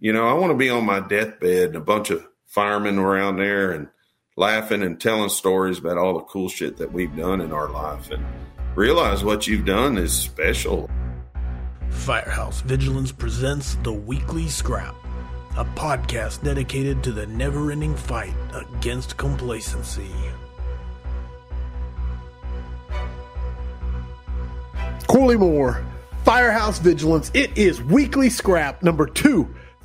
you know, I want to be on my deathbed and a bunch of firemen around there and laughing and telling stories about all the cool shit that we've done in our life and realize what you've done is special. Firehouse Vigilance presents The Weekly Scrap, a podcast dedicated to the never ending fight against complacency. Corley Moore, Firehouse Vigilance. It is Weekly Scrap number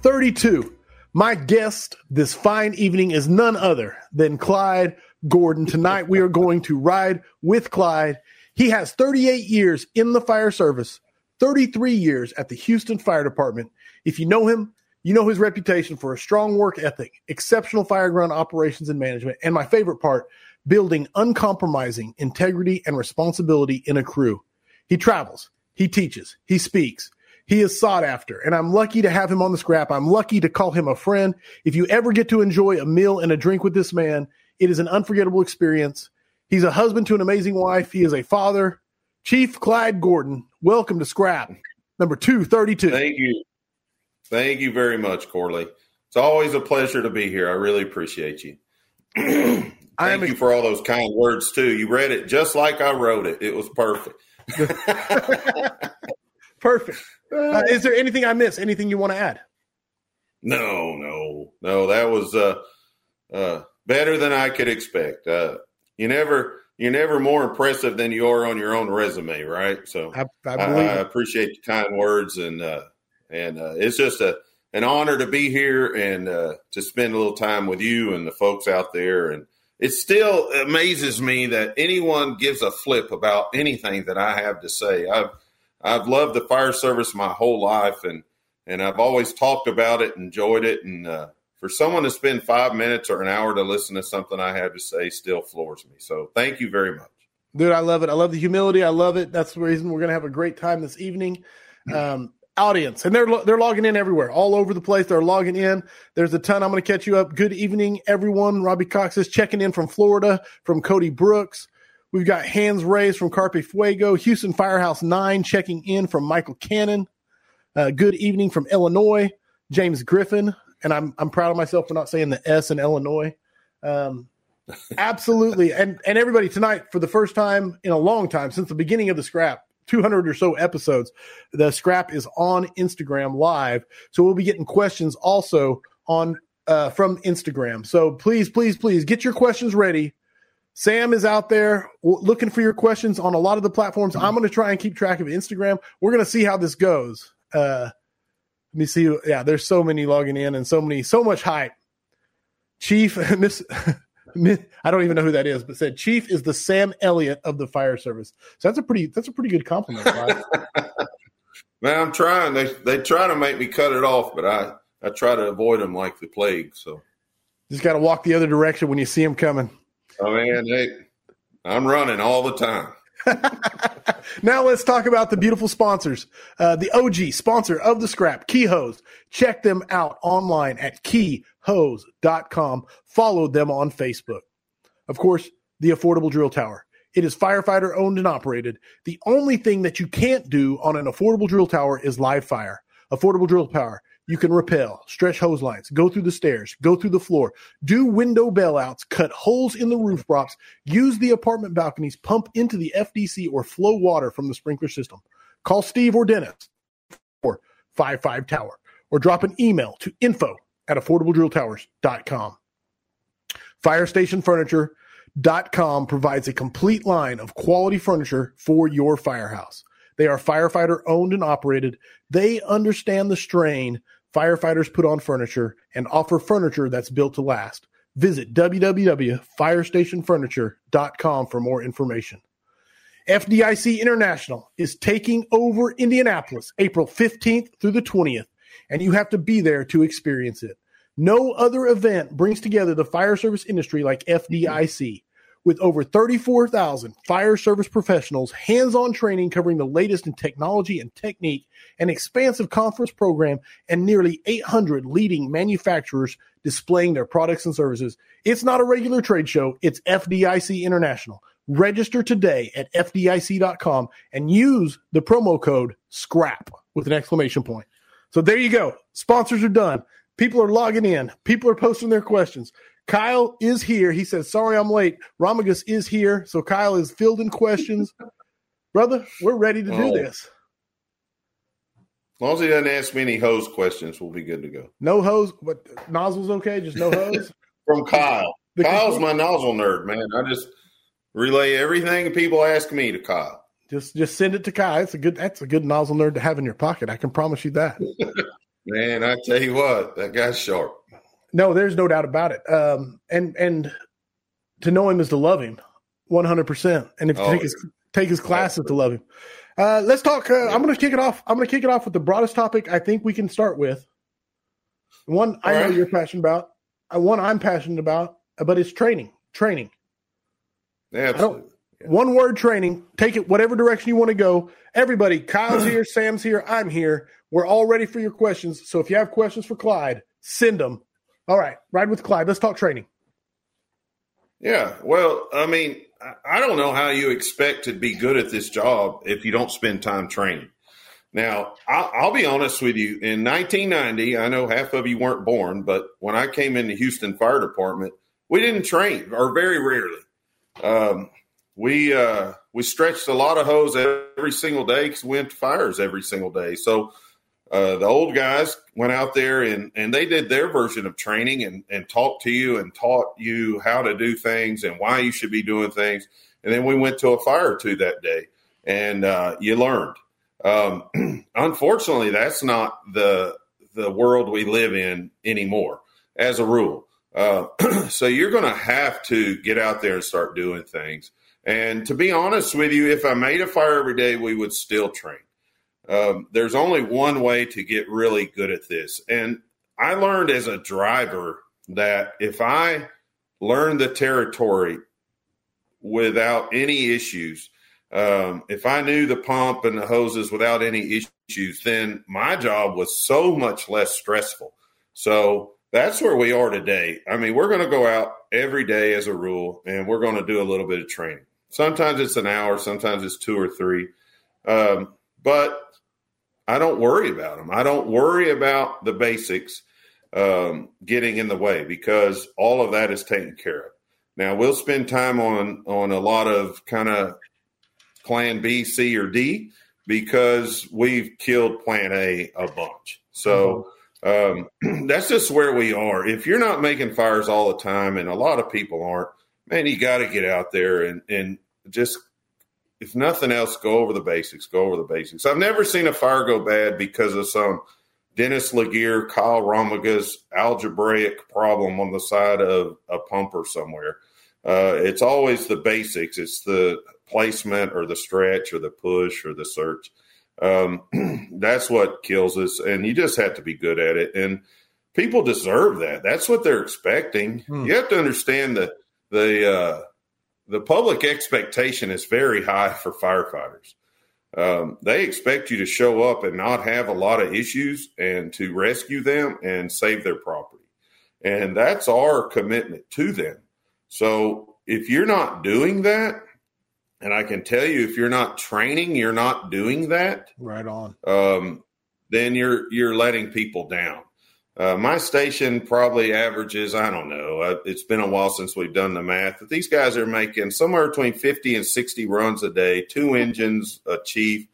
232. My guest this fine evening is none other than Clyde Gordon. Tonight we are going to ride with Clyde. He has 38 years in the fire service, 33 years at the Houston Fire Department. If you know him, you know his reputation for a strong work ethic, exceptional fireground operations and management, and my favorite part, building uncompromising integrity and responsibility in a crew. He travels, he teaches, he speaks. He is sought after, and I'm lucky to have him on the scrap. I'm lucky to call him a friend. If you ever get to enjoy a meal and a drink with this man, it is an unforgettable experience. He's a husband to an amazing wife. He is a father. Chief Clyde Gordon, welcome to Scrap number 232. Thank you. Thank you very much, Corley. It's always a pleasure to be here. I really appreciate you. Thank you for all those kind words, too. You read it just like I wrote it. It was perfect. Perfect. Uh, is there anything I missed? Anything you want to add? No, no, no. That was uh, uh, better than I could expect. Uh, you never, you're never more impressive than you are on your own resume, right? So I, I, I, I appreciate the kind words, and uh, and uh, it's just a an honor to be here and uh, to spend a little time with you and the folks out there. And it still amazes me that anyone gives a flip about anything that I have to say. I've I've loved the fire service my whole life, and and I've always talked about it, enjoyed it, and uh, for someone to spend five minutes or an hour to listen to something I have to say still floors me. So thank you very much, dude. I love it. I love the humility. I love it. That's the reason we're gonna have a great time this evening. Um, audience, and they're they're logging in everywhere, all over the place. They're logging in. There's a ton. I'm going to catch you up. Good evening, everyone. Robbie Cox is checking in from Florida, from Cody Brooks. We've got hands raised from Carpe Fuego. Houston Firehouse 9 checking in from Michael Cannon. Uh, good evening from Illinois. James Griffin. And I'm, I'm proud of myself for not saying the S in Illinois. Um, absolutely. And, and everybody tonight, for the first time in a long time, since the beginning of the scrap, 200 or so episodes, the scrap is on Instagram live. So we'll be getting questions also on uh, from Instagram. So please, please, please get your questions ready Sam is out there looking for your questions on a lot of the platforms. I'm going to try and keep track of Instagram. We're going to see how this goes. Uh, let me see. Yeah, there's so many logging in and so many, so much hype. Chief, Miss, I don't even know who that is, but said Chief is the Sam Elliott of the fire service. So that's a pretty, that's a pretty good compliment. Right? Man, I'm trying. They they try to make me cut it off, but I I try to avoid them like the plague. So just got to walk the other direction when you see them coming. Oh man, hey, I'm running all the time. now let's talk about the beautiful sponsors. Uh, the OG sponsor of the scrap, Key Hose. Check them out online at keyhose.com. Follow them on Facebook. Of course, the Affordable Drill Tower. It is firefighter owned and operated. The only thing that you can't do on an affordable drill tower is live fire. Affordable Drill Tower you can rappel, stretch hose lines, go through the stairs, go through the floor, do window bailouts, cut holes in the roof props, use the apartment balconies, pump into the FDC or flow water from the sprinkler system. Call Steve or Dennis or 55 Tower or drop an email to info at affordabledrilltowers.com. FirestationFurniture.com provides a complete line of quality furniture for your firehouse. They are firefighter owned and operated. They understand the strain firefighters put on furniture and offer furniture that's built to last. Visit www.firestationfurniture.com for more information. FDIC International is taking over Indianapolis April 15th through the 20th, and you have to be there to experience it. No other event brings together the fire service industry like FDIC with over 34,000 fire service professionals, hands on training covering the latest in technology and technique, an expansive conference program, and nearly 800 leading manufacturers displaying their products and services. It's not a regular trade show, it's FDIC International. Register today at FDIC.com and use the promo code SCRAP with an exclamation point. So there you go. Sponsors are done. People are logging in. People are posting their questions. Kyle is here. He says, Sorry, I'm late. Ramagus is here. So Kyle is filled in questions. Brother, we're ready to do Oh. this. As long as he doesn't ask me any hose questions, we'll be good to go. No hose, but nozzles okay? Just no hose? From Kyle. The Kyle's my nozzle nerd, man. I just relay everything people ask me to Kyle. just just send it to Kyle. It's a good that's a good nozzle nerd to have in your pocket. I can promise you that. Man, I tell you what, that guy's sharp. No, there's no doubt about it. Um, and and to know him is to love him, one hundred percent. And if you Oh, take his take his classes to love him. Uh, let's talk. Uh, I'm going to kick it off. I'm going to kick it off with the broadest topic I think we can start with. One I All know right. you're passionate about. Uh, one I'm passionate about, uh, but it's training. Training. Absolutely. One word training. Take it whatever direction you want to go. Everybody, Kyle's here, Sam's here, I'm here. We're all ready for your questions. So if you have questions for Clyde, send them. All right, ride with Clyde. Let's talk training. Yeah. Well, I mean, I- don't know how you expect to be good at this job if you don't spend time training. Now, I'll, I'll be honest with you. In 1990, I know half of you weren't born, but when I came in the Houston Fire Department, we didn't train, or very rarely. Um, we uh, we stretched a lot of hose every single day because we went to fires every single day. So uh, the old guys went out there and, and they did their version of training and, and talked to you and taught you how to do things and why you should be doing things. And then we went to a fire or two that day and uh, you learned. Um, unfortunately, that's not the the world we live in anymore, as a rule. Uh, so you're going to have to get out there and start doing things. And to be honest with you, if I made a fire every day, we would still train. Um, there's only one way to get really good at this. And I learned as a driver that if I learn the territory without any issues, um, if I knew the pump and the hoses without any issues, then my job was so much less stressful. So that's where we are today. I mean, we're going to go out every day as a rule, and we're going to do a little bit of training. Sometimes it's an hour, sometimes it's two or three. Um, but I don't worry about them. I don't worry about the basics um, getting in the way because all of that is taken care of. Now we'll spend time on on a lot of kind of plan B, C, or D because we've killed plan A a bunch. So um, that's just where we are. If you're not making fires all the time, and a lot of people aren't, man, you got to get out there and and just if nothing else, go over the basics. Go over the basics. I've never seen a fire go bad because of some Dennis LeGear, Kyle Romagas algebraic problem on the side of a pumper somewhere. Uh, it's always the basics. It's the placement or the stretch or the push or the search. Um, that's what kills us, and you just have to be good at it. And people deserve that. That's what they're expecting. Hmm. You have to understand that the uh, the public expectation is very high for firefighters. Um, they expect you to show up and not have a lot of issues and to rescue them and save their property. And that's our commitment to them. So if you're not doing that, and I can tell you, if you're not training, you're not doing that, Right on. um, then you're you're letting people down. Uh, my station probably averages, I don't know, uh, it's been a while since we've done the math, but these guys are making somewhere between 50 and 60 runs a day, two engines, a chief,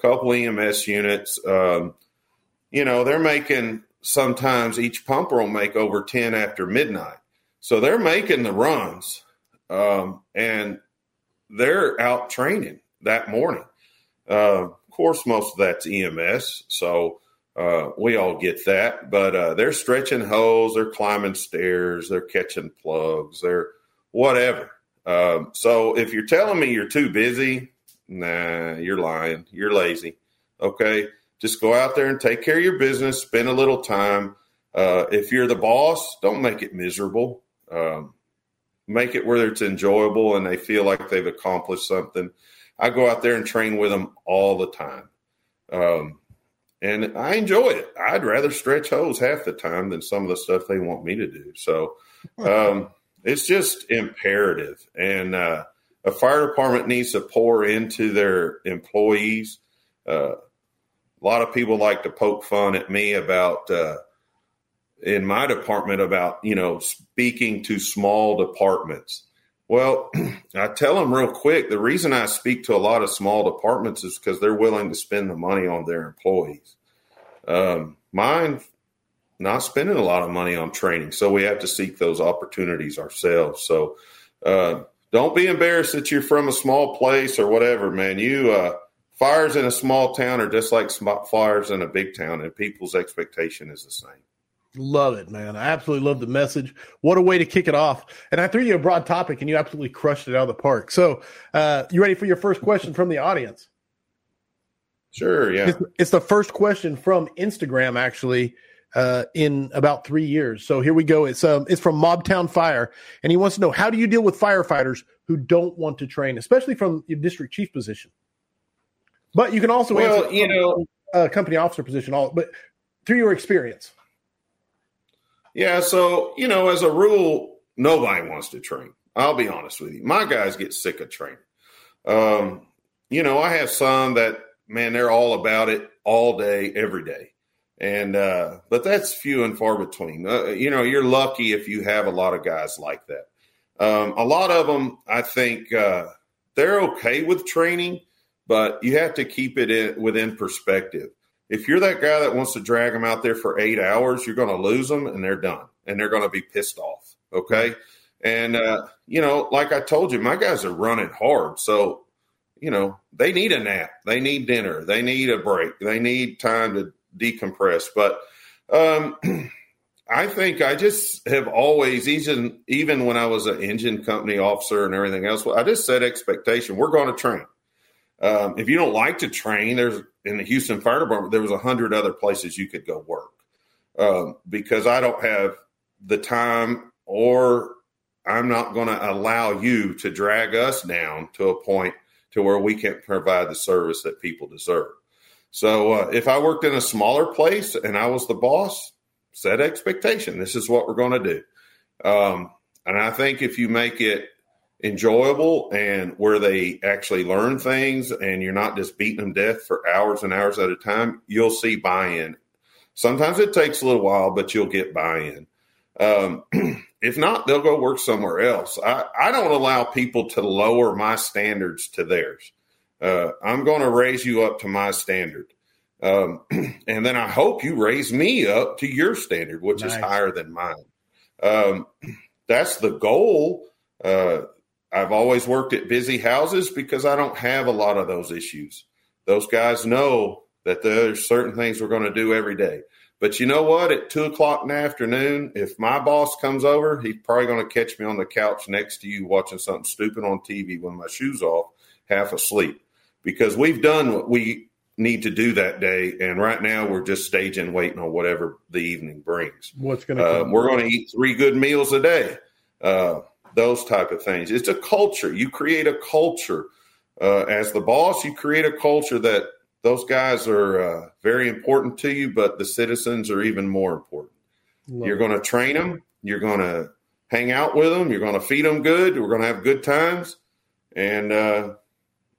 couple EMS units. Um, you know, they're making sometimes each pumper will make over 10 after midnight. So they're making the runs um, and they're out training that morning. Uh, of course, most of that's EMS. So, uh, we all get that, but uh, they're stretching holes, they're climbing stairs, they're catching plugs, they're whatever. Um, so if you're telling me you're too busy, nah, you're lying. You're lazy. Okay, just go out there and take care of your business. Spend a little time. Uh, if you're the boss, don't make it miserable. Um, make it where it's enjoyable and they feel like they've accomplished something. I go out there and train with them all the time. Um, and I enjoy it. I'd rather stretch hose half the time than some of the stuff they want me to do. So um, it's just imperative. And uh, a fire department needs to pour into their employees. Uh, a lot of people like to poke fun at me about uh, in my department about you know speaking to small departments. Well, I tell them real quick the reason I speak to a lot of small departments is because they're willing to spend the money on their employees. Um, mine, not spending a lot of money on training, so we have to seek those opportunities ourselves. So uh, don't be embarrassed that you're from a small place or whatever, man. You uh, fires in a small town are just like fires in a big town, and people's expectation is the same. Love it, man. I absolutely love the message. What a way to kick it off. And I threw you a broad topic and you absolutely crushed it out of the park. So, uh, you ready for your first question from the audience? Sure, yeah. It's, it's the first question from Instagram, actually, uh, in about three years. So here we go. It's um, it's from Mobtown Fire, and he wants to know how do you deal with firefighters who don't want to train, especially from your district chief position. But you can also well, you know, uh, company officer position, all but through your experience. Yeah, so you know, as a rule, nobody wants to train. I'll be honest with you. My guys get sick of training. Um, you know, I have some that man, they're all about it all day, every day. And uh, but that's few and far between. Uh, you know, you're lucky if you have a lot of guys like that. Um, a lot of them, I think, uh, they're okay with training, but you have to keep it in, within perspective if you're that guy that wants to drag them out there for eight hours, you're going to lose them and they're done and they're going to be pissed off. Okay. And, uh, you know, like I told you, my guys are running hard. So, you know, they need a nap, they need dinner, they need a break, they need time to decompress. But, um, I think I just have always, even even when I was an engine company officer and everything else, I just set expectation. We're going to train. Um, if you don't like to train, there's in the Houston Fire Department, there was a hundred other places you could go work um, because I don't have the time or I'm not going to allow you to drag us down to a point to where we can't provide the service that people deserve. So uh, if I worked in a smaller place and I was the boss, set expectation. This is what we're going to do. Um, and I think if you make it enjoyable and where they actually learn things and you're not just beating them death for hours and hours at a time, you'll see buy in. Sometimes it takes a little while, but you'll get buy in. Um, if not, they'll go work somewhere else. I, I don't allow people to lower my standards to theirs. Uh, I'm going to raise you up to my standard. Um, and then I hope you raise me up to your standard, which nice. is higher than mine. Um, that's the goal. Uh, I've always worked at busy houses because I don't have a lot of those issues. Those guys know that there's certain things we're going to do every day. But you know what? At two o'clock in the afternoon, if my boss comes over, he's probably going to catch me on the couch next to you watching something stupid on TV with my shoes off, half asleep. Because we've done what we need to do that day. And right now we're just staging, waiting on whatever the evening brings. What's going to uh, We're going to eat three good meals a day. Uh, those type of things. It's a culture. You create a culture uh, as the boss. You create a culture that those guys are uh, very important to you, but the citizens are even more important. Love you're going to train them. You're going to hang out with them. You're going to feed them good. We're going to have good times, and uh,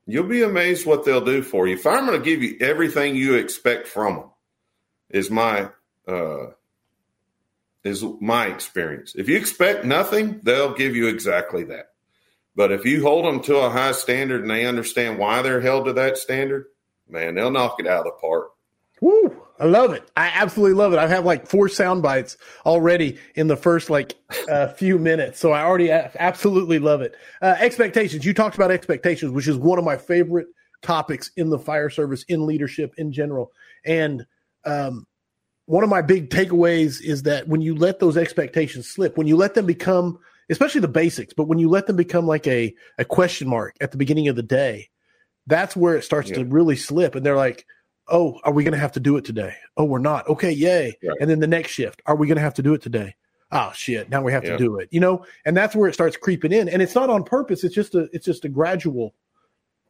you'll be amazed what they'll do for you. If I'm going to give you everything you expect from them, is my uh, is my experience. If you expect nothing, they'll give you exactly that. But if you hold them to a high standard and they understand why they're held to that standard, man, they'll knock it out of the park. Woo! I love it. I absolutely love it. I have like four sound bites already in the first like uh, few minutes, so I already absolutely love it. Uh, expectations. You talked about expectations, which is one of my favorite topics in the fire service, in leadership in general, and um, one of my big takeaways is that when you let those expectations slip, when you let them become, especially the basics, but when you let them become like a, a question mark at the beginning of the day, that's where it starts yeah. to really slip. And they're like, oh, are we going to have to do it today? Oh, we're not. Okay, yay. Right. And then the next shift, are we going to have to do it today? Oh shit, now we have yeah. to do it. You know, and that's where it starts creeping in. And it's not on purpose. It's just a it's just a gradual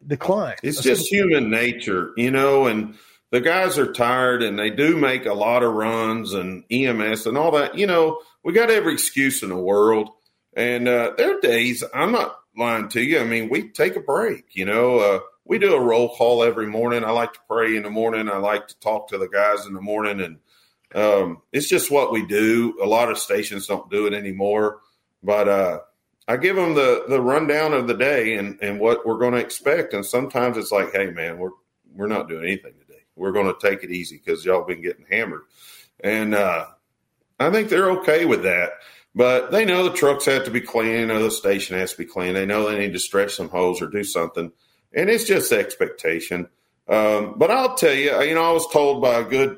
decline. It's just human nature, you know, and the guys are tired and they do make a lot of runs and EMS and all that. You know, we got every excuse in the world. And uh, there are days I'm not lying to you. I mean, we take a break. You know, uh, we do a roll call every morning. I like to pray in the morning. I like to talk to the guys in the morning, and um, it's just what we do. A lot of stations don't do it anymore, but uh, I give them the the rundown of the day and and what we're going to expect. And sometimes it's like, hey, man, we're we're not doing anything. We're going to take it easy because y'all been getting hammered, and uh, I think they're okay with that. But they know the trucks have to be clean. They know the station has to be clean. They know they need to stretch some hose or do something and it's just expectation. Um, but I'll tell you, you know, I was told by a good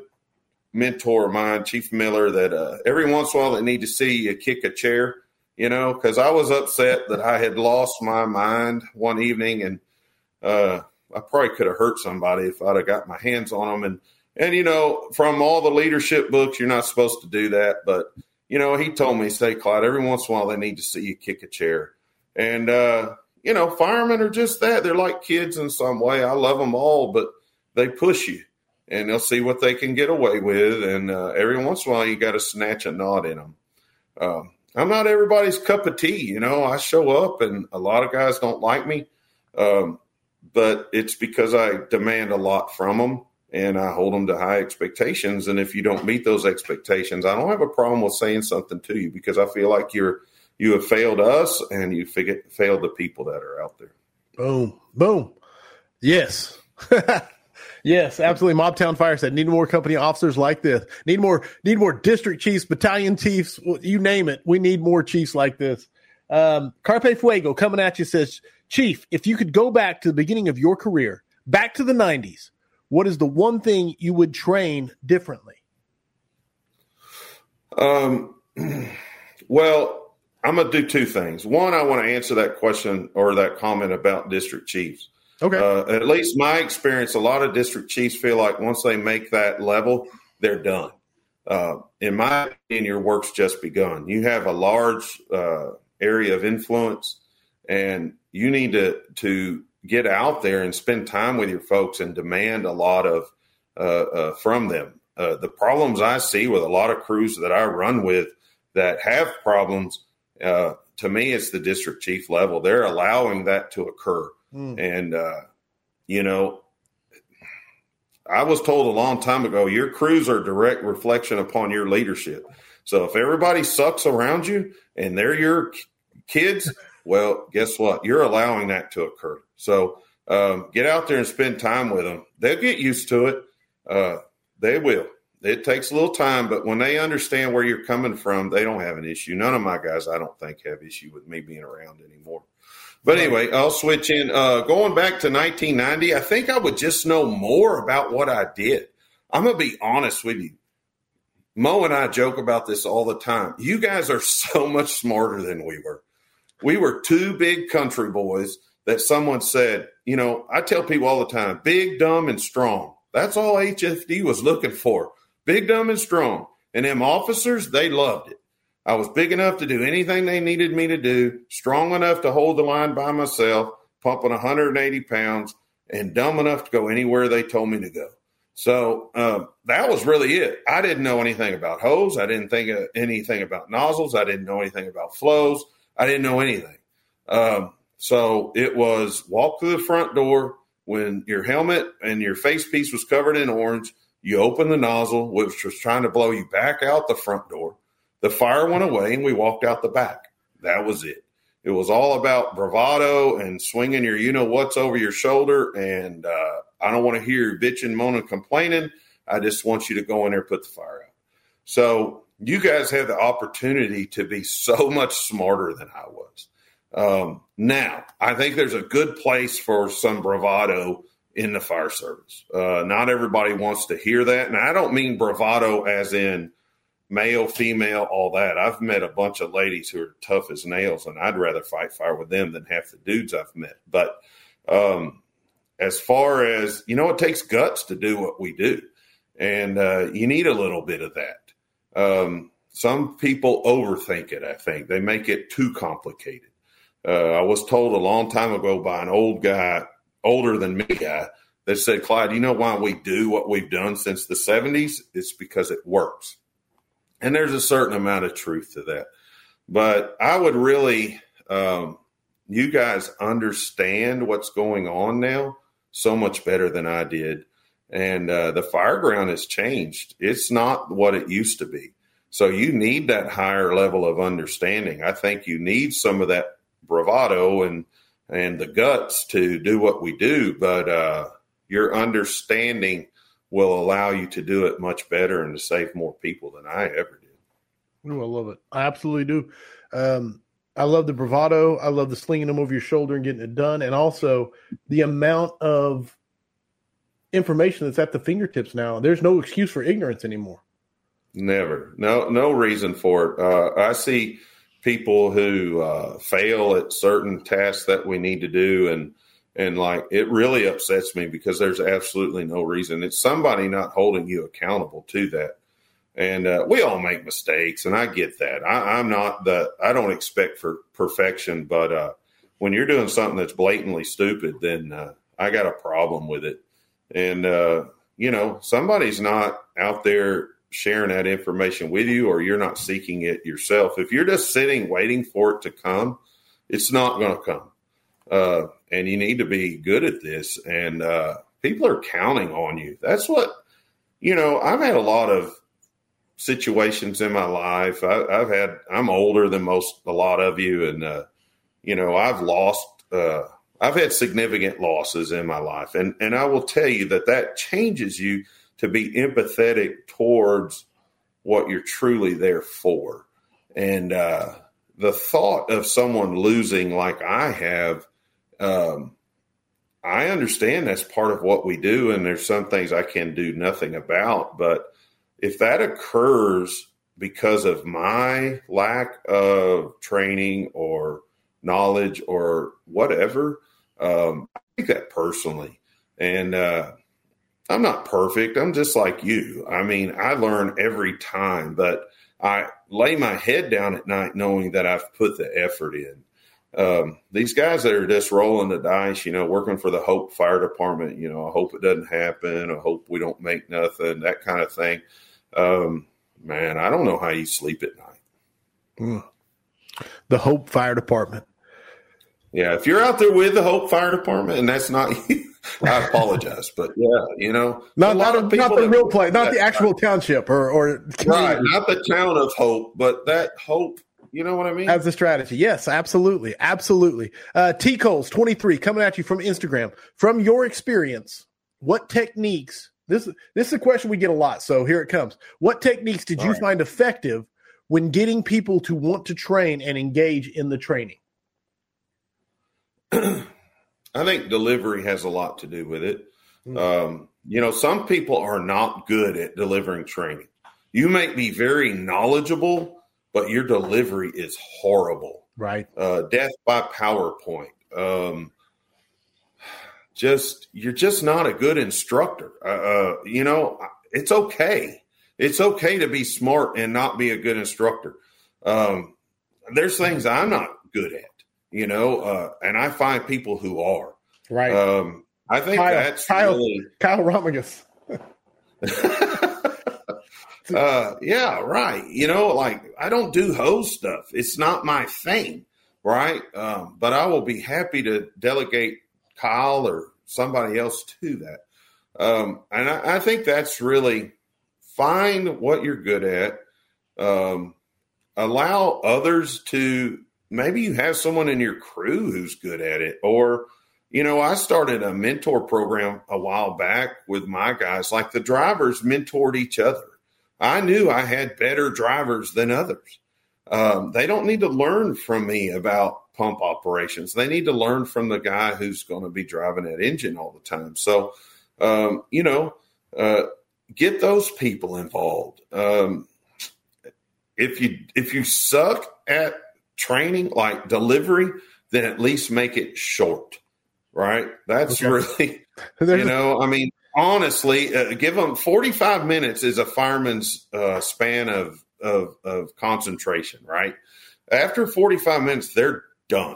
mentor of mine, Chief Miller, that uh, every once in a while they need to see you kick a chair, you know, because I was upset that I had lost my mind one evening and uh, I probably could have hurt somebody if I'd have got my hands on them. And, and, you know, from all the leadership books, you're not supposed to do that. But, you know, he told me, say, Clyde, every once in a while they need to see you kick a chair. And, uh, you know, firemen are just that. They're like kids in some way. I love them all, but they push you and they'll see what they can get away with. And uh, every once in a while, you got to snatch a knot in them. Um, I'm not everybody's cup of tea. You know, I show up and a lot of guys don't like me. Um, but it's because I demand a lot from them and I hold them to high expectations. And if you don't meet those expectations, I don't have a problem with saying something to you because I feel like you're you have failed us and you forget, failed the people that are out there. Boom, boom. Yes. yes, absolutely. Mobtown Fire said need more company officers like this. Need more need more district chiefs, battalion chiefs, you name it. We need more chiefs like this. Um, Carpe Fuego coming at you says, Chief, if you could go back to the beginning of your career, back to the 90s, what is the one thing you would train differently? Um, well, I'm going to do two things. One, I want to answer that question or that comment about district chiefs. Okay. Uh, at least my experience, a lot of district chiefs feel like once they make that level, they're done. Uh, in my opinion, your work's just begun. You have a large uh, area of influence, and you need to to get out there and spend time with your folks and demand a lot of uh, uh, from them. Uh, the problems I see with a lot of crews that I run with that have problems uh, to me, it's the district chief level. They're allowing that to occur. Mm. And, uh, you know, I was told a long time ago, your crews are a direct reflection upon your leadership. So if everybody sucks around you and they're your kids, well, guess what? You're allowing that to occur. So um, get out there and spend time with them. They'll get used to it. Uh, they will it takes a little time, but when they understand where you're coming from, they don't have an issue. None of my guys, I don't think, have issue with me being around anymore. But anyway, I'll switch in. Uh, going back to 1990, I think I would just know more about what I did. I'm going to be honest with you. Mo and I joke about this all the time. You guys are so much smarter than we were. We were two big country boys that someone said, you know, I tell people all the time big, dumb, and strong. That's all HFD was looking for big, dumb, and strong. And them officers, they loved it. I was big enough to do anything they needed me to do, strong enough to hold the line by myself, pumping 180 pounds, and dumb enough to go anywhere they told me to go. So um, that was really it. I didn't know anything about hose. I didn't think anything about nozzles. I didn't know anything about flows. I didn't know anything. Um, so it was walk through the front door when your helmet and your face piece was covered in orange you open the nozzle, which was trying to blow you back out the front door. The fire went away and we walked out the back. That was it. It was all about bravado and swinging your you know what's over your shoulder. And uh, I don't want to hear you bitching, moaning, complaining. I just want you to go in there and put the fire out. So you guys have the opportunity to be so much smarter than I was. Um, now, I think there's a good place for some bravado in the fire service. Uh, not everybody wants to hear that. And I don't mean bravado as in male, female, all that. I've met a bunch of ladies who are tough as nails, and I'd rather fight fire with them than half the dudes I've met. But um, as far as, you know, it takes guts to do what we do. And uh, you need a little bit of that. Um, some people overthink it, I think. They make it too complicated. Uh, I was told a long time ago by an old guy older than me guy that said, Clyde, you know why we do what we've done since the 70s? It's because it works. And there's a certain amount of truth to that. But I would really, um, you guys understand what's going on now so much better than I did. And uh, the fire ground has changed. It's not what it used to be. So you need that higher level of understanding. I think you need some of that bravado and and the guts to do what we do, but uh, your understanding will allow you to do it much better and to save more people than I ever did. Oh, I love it. I absolutely do. Um, I love the bravado. I love the slinging them over your shoulder and getting it done, and also the amount of information that's at the fingertips now. There's no excuse for ignorance anymore. Never. No, no reason for it. Uh, I see people who uh, fail at certain tasks that we need to do, and and like it really upsets me because there's absolutely no reason. It's somebody not holding you accountable to that. And uh, we all make mistakes, and I get that. I, am not the. I don't expect for perfection, but uh, when you're doing something that's blatantly stupid, then uh, I got a problem with it. And uh, you know, somebody's not out there sharing that information with you, or you're not seeking it yourself. If you're just sitting waiting for it to come, it's not going to come. Uh, and you need to be good at this. And uh, people are counting on you. That's what you know. I've had a lot of situations in my life. I, have had. I'm older than most, a lot of you, and uh, you know, I've lost. Uh, I've had significant losses in my life, and and I will tell you that that changes you to be empathetic towards what you're truly there for, and uh, the thought of someone losing like I have. Um, I understand that's part of what we do, and there's some things I can do nothing about, but if that occurs because of my lack of training or knowledge or whatever, um, I take that personally. And uh, I'm not perfect. I'm just like you. I mean, I learn every time, but I lay my head down at night knowing that I've put the effort in. Um, these guys that are just rolling the dice, you know, working for the Hope Fire Department, you know, I hope it doesn't happen. I hope we don't make nothing, that kind of thing. Um, man, I don't know how you sleep at night. Mm. The Hope Fire Department. Yeah, if you're out there with the Hope Fire Department, and that's not you, I apologize, but yeah, you know, not, a lot not, not the real place, not the actual township or or right, not the town of Hope, but that Hope. You know what I mean? As a strategy, yes, absolutely, absolutely. Uh, T Coles twenty three coming at you from Instagram. From your experience, what techniques this this is a question we get a lot, so here it comes. What techniques did All you right. find effective when getting people to want to train and engage in the training? I think delivery has a lot to do with it. Mm-hmm. Um, you know, some people are not good at delivering training. You may be very knowledgeable, but your delivery is horrible. Right. Uh, death by PowerPoint. Um, just you're just not a good instructor. Uh, uh, you know, it's okay. It's okay to be smart and not be a good instructor. Um, there's things I'm not good at, you know, uh, and I find people who are. Right. Um, I think Kyle, that's Kyle, really Kyle Romagus. uh, yeah, right. You know, like I don't do hose stuff. It's not my thing, right? Um, but I will be happy to delegate Kyle or somebody else to that. Um, and I, I, think that's really find what you're good at. Um, allow others to maybe you have someone in your crew who's good at it or you know i started a mentor program a while back with my guys like the drivers mentored each other i knew i had better drivers than others um, they don't need to learn from me about pump operations. They need to learn from the guy who's going to be driving that engine all the time. So, um, you know, uh, get those people involved. Um, if you if you suck at training like delivery, then at least make it short. Right? That's okay. really you know. I mean, honestly, uh, give them forty five minutes is a fireman's uh, span of, of of concentration. Right? After forty five minutes, they're done.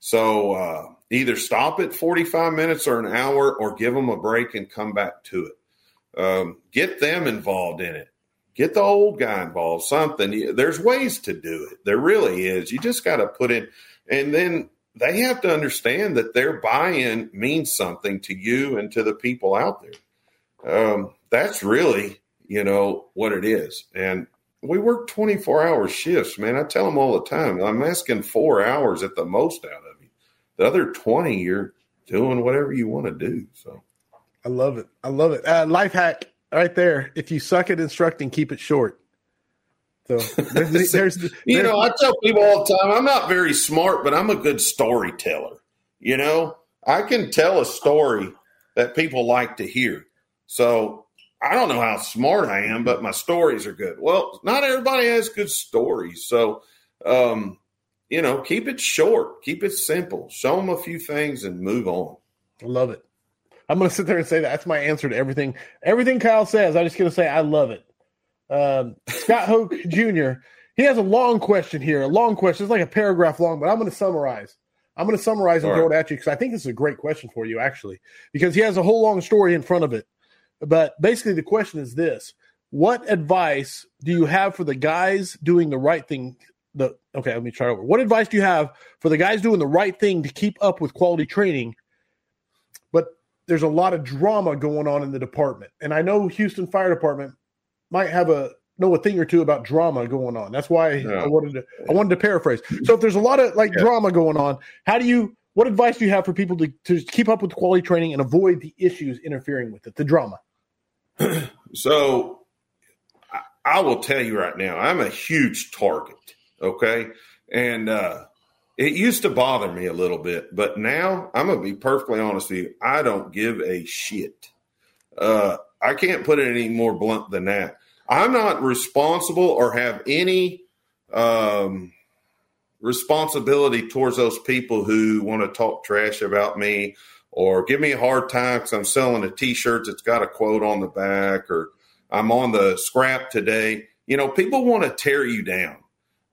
So uh, either stop at 45 minutes or an hour or give them a break and come back to it. Um, get them involved in it. Get the old guy involved, something. There's ways to do it. There really is. You just got to put in, and then they have to understand that their buy-in means something to you and to the people out there. Um, that's really, you know, what it is. And we work 24 hour shifts, man. I tell them all the time, I'm asking four hours at the most out of you. The other 20, you're doing whatever you want to do. So I love it. I love it. Uh, life hack right there. If you suck at instructing, keep it short. So there's, there's, there's, you know, I tell people all the time, I'm not very smart, but I'm a good storyteller. You know, I can tell a story that people like to hear. So I don't know how smart I am, but my stories are good. Well, not everybody has good stories. So, um, you know, keep it short, keep it simple, show them a few things and move on. I love it. I'm going to sit there and say that. that's my answer to everything. Everything Kyle says, I'm just going to say I love it. Um, Scott Hoke Jr. He has a long question here, a long question. It's like a paragraph long, but I'm going to summarize. I'm going to summarize and All throw right. it at you because I think this is a great question for you, actually, because he has a whole long story in front of it. But basically, the question is this: What advice do you have for the guys doing the right thing? The okay, let me try over. What advice do you have for the guys doing the right thing to keep up with quality training? But there's a lot of drama going on in the department, and I know Houston Fire Department might have a know a thing or two about drama going on. That's why yeah. I wanted to I wanted to paraphrase. So if there's a lot of like yeah. drama going on, how do you what advice do you have for people to, to keep up with quality training and avoid the issues interfering with it, the drama? so I will tell you right now, I'm a huge target. Okay. And uh, it used to bother me a little bit, but now I'm going to be perfectly honest with you. I don't give a shit. Uh, I can't put it any more blunt than that. I'm not responsible or have any um, responsibility towards those people who want to talk trash about me or give me a hard time because I'm selling a T-shirt that's got a quote on the back, or I'm on the scrap today. You know, people want to tear you down,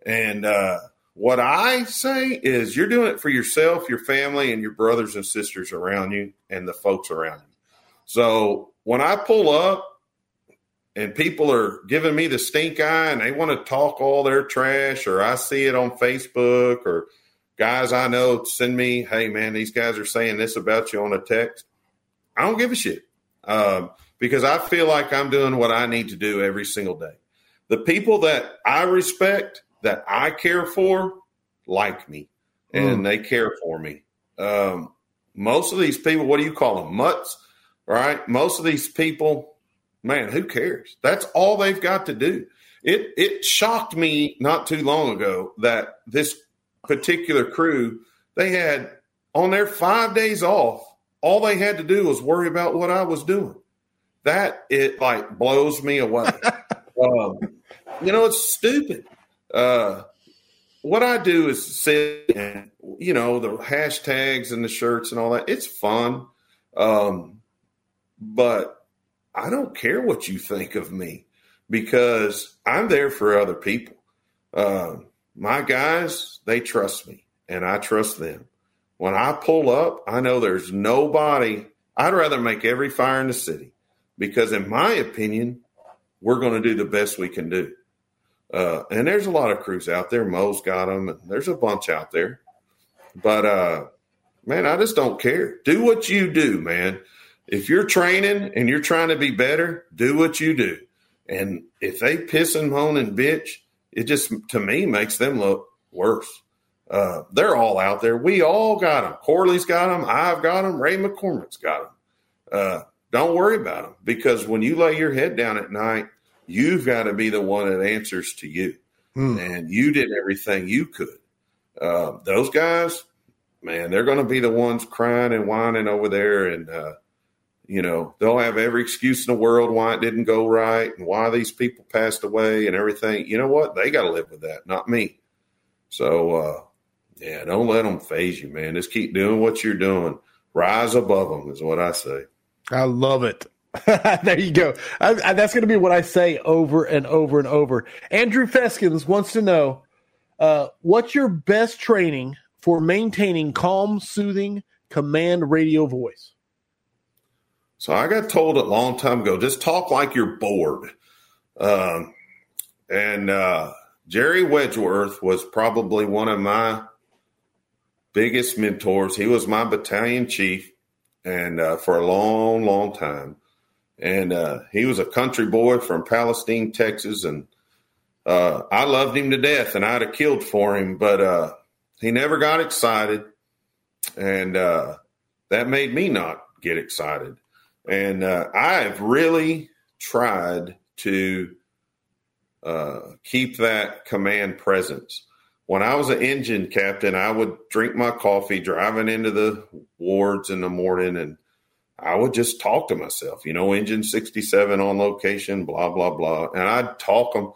and uh, what I say is, you're doing it for yourself, your family, and your brothers and sisters around you, and the folks around you. So when I pull up and people are giving me the stink eye and they want to talk all their trash, or I see it on Facebook or guys I know send me, hey man, these guys are saying this about you on a text. I don't give a shit um, because I feel like I'm doing what I need to do every single day. The people that I respect, that I care for, like me and mm. they care for me. Um, most of these people, what do you call them? Mutts, right? Most of these people, man, who cares? That's all they've got to do. It it shocked me not too long ago that this particular crew, they had on their five days off, all they had to do was worry about what I was doing. That it like blows me away. um, you know, it's stupid. Uh, what I do is sit and you know the hashtags and the shirts and all that. It's fun, um, but I don't care what you think of me because I'm there for other people. Uh, my guys, they trust me and I trust them. When I pull up, I know there's nobody. I'd rather make every fire in the city because, in my opinion, we're going to do the best we can do. Uh, and there's a lot of crews out there. Mo's got them, and there's a bunch out there. But uh, man, I just don't care. Do what you do, man. If you're training and you're trying to be better, do what you do. And if they piss and moan and bitch, it just to me makes them look worse. Uh, they're all out there. We all got them. Corley's got them. I've got them. Ray McCormack's got them. Uh, don't worry about them because when you lay your head down at night, you've got to be the one that answers to you. Hmm. And you did everything you could. Uh, those guys, man, they're going to be the ones crying and whining over there. And, uh, you know, they'll have every excuse in the world why it didn't go right and why these people passed away and everything. You know what? They got to live with that, not me. So, uh, yeah, don't let them faze you, man. Just keep doing what you're doing. Rise above them is what I say. I love it. there you go. I, I, that's going to be what I say over and over and over. Andrew Feskins wants to know uh, what's your best training for maintaining calm, soothing command radio voice? So I got told a long time ago, just talk like you're bored. Um, and uh, Jerry Wedgeworth was probably one of my biggest mentors. He was my battalion chief, and uh, for a long, long time, and uh, he was a country boy from Palestine, Texas, and uh, I loved him to death, and I'd have killed for him, but uh, he never got excited, and uh, that made me not get excited. And uh, I've really tried to uh, keep that command presence. When I was an engine captain, I would drink my coffee driving into the wards in the morning and I would just talk to myself, you know, engine 67 on location, blah, blah, blah. And I'd talk them.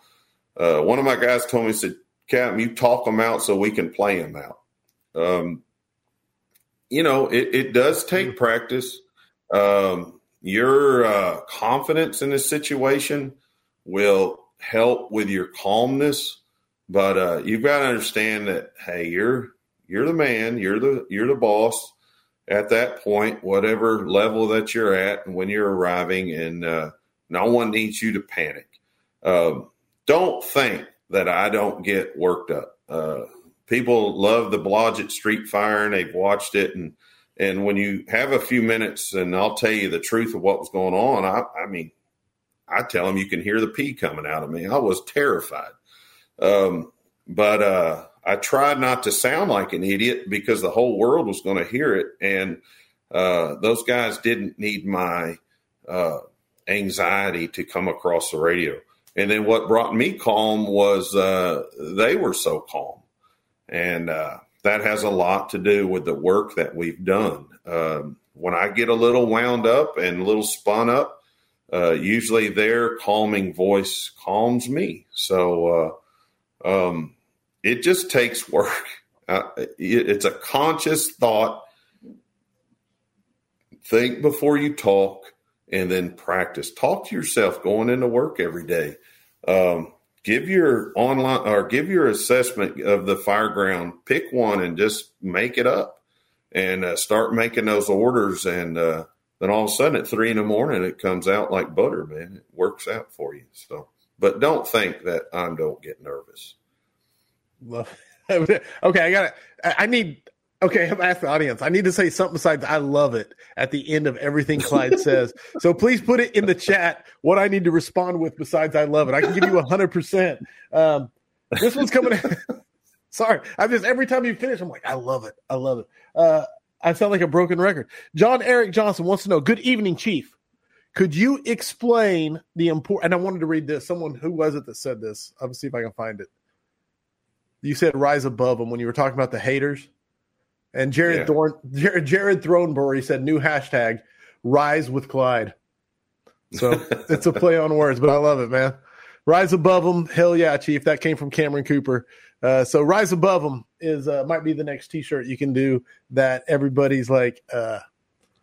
Uh, one of my guys told me, said, Captain, you talk them out so we can play them out. Um, you know, it, it does take practice. Um, your uh, confidence in the situation will help with your calmness, but uh, you've got to understand that hey, you're you're the man, you're the you're the boss at that point, whatever level that you're at, and when you're arriving, and uh, no one needs you to panic. Um, don't think that I don't get worked up. Uh, people love the Blodgett Street Fire, and they've watched it, and and when you have a few minutes, and I'll tell you the truth of what was going on, I, I mean, I tell them you can hear the pee coming out of me. I was terrified. Um, but uh, I tried not to sound like an idiot because the whole world was going to hear it. And uh, those guys didn't need my uh, anxiety to come across the radio. And then what brought me calm was uh, they were so calm. And uh, that has a lot to do with the work that we've done. Um, when I get a little wound up and a little spun up, uh, usually their calming voice calms me. So uh, um, it just takes work. Uh, it, it's a conscious thought. Think before you talk and then practice. Talk to yourself going into work every day. Um, give your online or give your assessment of the fireground pick one and just make it up and uh, start making those orders and uh, then all of a sudden at three in the morning it comes out like butter man. It works out for you. So but don't think that i don't get nervous. Okay i got it i need Okay, I've asked the audience. I need to say something besides "I love it" at the end of everything Clyde says. So please put it in the chat what I need to respond with besides "I love it." I can give you hundred um, percent. This one's coming. Sorry, I just every time you finish, I'm like, "I love it, I love it." Uh, I sound like a broken record. John Eric Johnson wants to know. Good evening, Chief. Could you explain the important? And I wanted to read this. Someone who was it that said this? I'll see if I can find it. You said rise above them when you were talking about the haters. And Jared yeah. Thorn, Jared, Jared Thornbury said new hashtag rise with Clyde. So it's a play on words, but I love it, man. Rise above them, hell yeah, Chief. That came from Cameron Cooper. Uh, so rise above them is uh, might be the next T-shirt you can do that everybody's like. Uh,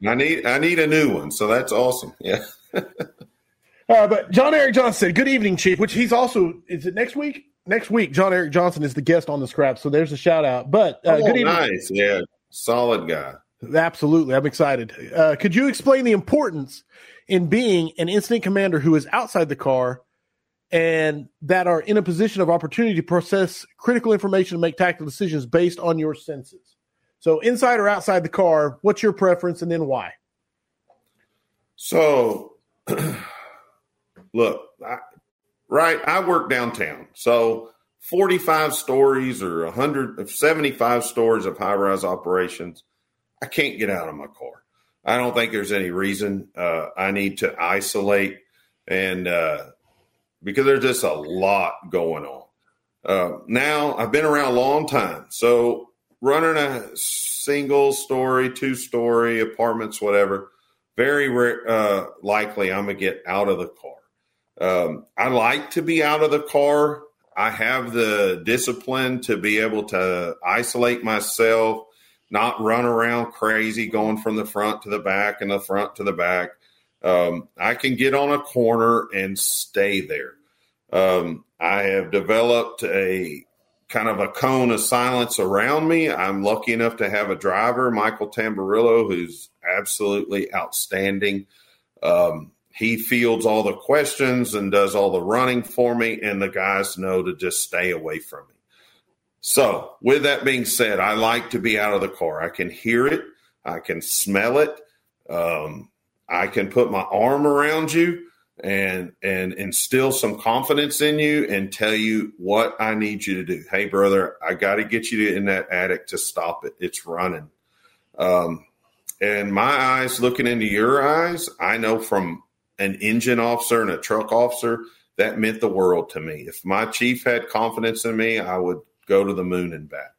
I need I need a new one, so that's awesome. Yeah. uh, but John Eric Johnson, said, good evening, Chief. Which he's also is it next week? Next week, John Eric Johnson is the guest on the scrap. So there's a shout out. But uh, oh, good evening. Nice. Yeah. Solid guy. Absolutely. I'm excited. Uh, could you explain the importance in being an incident commander who is outside the car and that are in a position of opportunity to process critical information and make tactical decisions based on your senses? So, inside or outside the car, what's your preference and then why? So, look, I, right? I work downtown. So 45 stories or 175 stories of high rise operations. I can't get out of my car. I don't think there's any reason uh, I need to isolate and uh, because there's just a lot going on. Uh, now I've been around a long time, so running a single story, two story apartments, whatever, very uh, likely I'm gonna get out of the car. Um, I like to be out of the car. I have the discipline to be able to isolate myself, not run around crazy, going from the front to the back and the front to the back. Um, I can get on a corner and stay there. Um, I have developed a kind of a cone of silence around me. I'm lucky enough to have a driver, Michael Tamburillo, who's absolutely outstanding. Um, he fields all the questions and does all the running for me, and the guys know to just stay away from me. So, with that being said, I like to be out of the car. I can hear it, I can smell it, um, I can put my arm around you and and instill some confidence in you and tell you what I need you to do. Hey, brother, I got to get you in that attic to stop it. It's running. Um, and my eyes looking into your eyes, I know from an engine officer and a truck officer that meant the world to me. If my chief had confidence in me, I would go to the moon and back.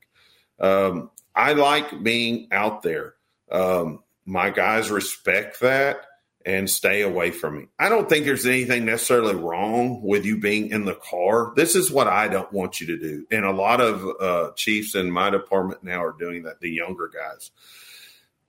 Um, I like being out there. Um, my guys respect that and stay away from me. I don't think there's anything necessarily wrong with you being in the car. This is what I don't want you to do. And a lot of uh, chiefs in my department now are doing that, the younger guys.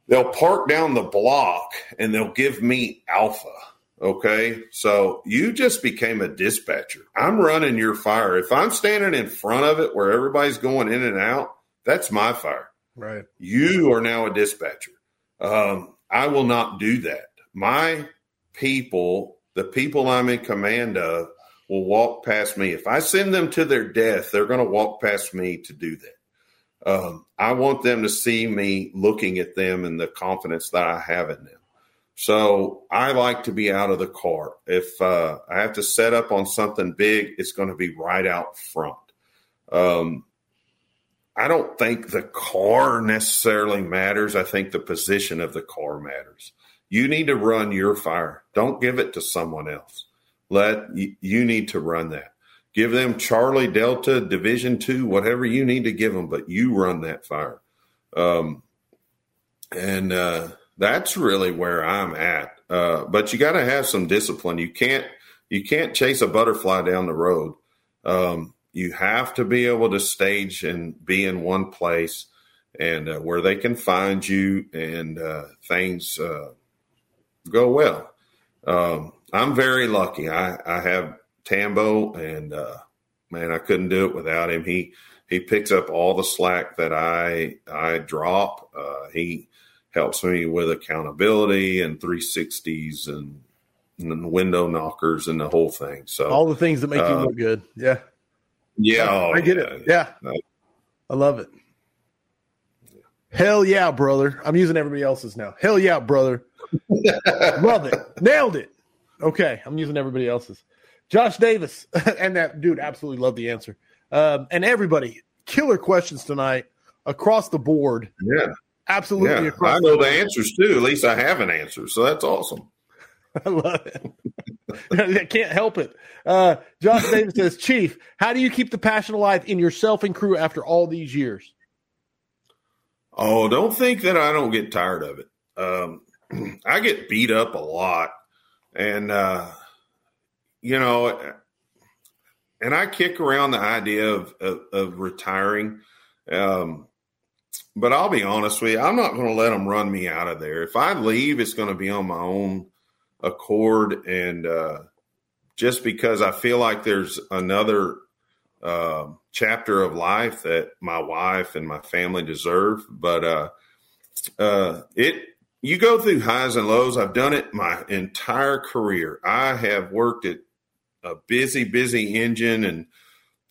They'll park down the block and they'll give me alpha. Okay. So you just became a dispatcher. I'm running your fire. If I'm standing in front of it where everybody's going in and out, that's my fire. Right. You are now a dispatcher. Um, I will not do that my people, the people I'm in command of, will walk past me. If I send them to their death, they're going to walk past me to do that. Um, I want them to see me looking at them and the confidence that I have in them. So I like to be out of the car. If uh, I have to set up on something big, it's going to be right out front. Um, I don't think the car necessarily matters. I think the position of the car matters. You need to run your fire. Don't give it to someone else. Let you need to run that. Give them Charlie Delta Division Two, whatever you need to give them, but you run that fire. Um, and uh, that's really where I'm at. Uh, but you got to have some discipline. You can't you can't chase a butterfly down the road. Um, you have to be able to stage and be in one place and uh, where they can find you and uh, things uh, go well. Um, I'm very lucky. I, I have Tambo, and uh, man, I couldn't do it without him. He he picks up all the slack that I I drop. Uh, he helps me with accountability and 360s and, and, window knockers and the whole thing. So all the things that make uh, you look good. Yeah. Yeah. I, I get yeah, it. Yeah. I love it. Hell yeah, brother. I'm using everybody else's now. Hell yeah, brother. Love it. Nailed it. Okay, I'm using everybody else's. Josh Davis, and that dude absolutely loved the answer. Um, and everybody, killer questions tonight across the board. Yeah, absolutely. Yeah. I know the, the answers too. At least I have an answer, so that's awesome. I love it. I can't help it. Uh, Josh Davis says, Chief, how do you keep the passion alive in yourself and crew after all these years? Oh, don't think that I don't get tired of it. Um, I get beat up a lot, and uh, you know, and I kick around the idea of of, of retiring. Um, but I'll be honest with you, I'm not going to let them run me out of there. If I leave, it's going to be on my own accord, and uh, just because I feel like there's another uh, chapter of life that my wife and my family deserve. But uh, uh, it you go through highs and lows. I've done it my entire career. I have worked at a busy, busy engine, and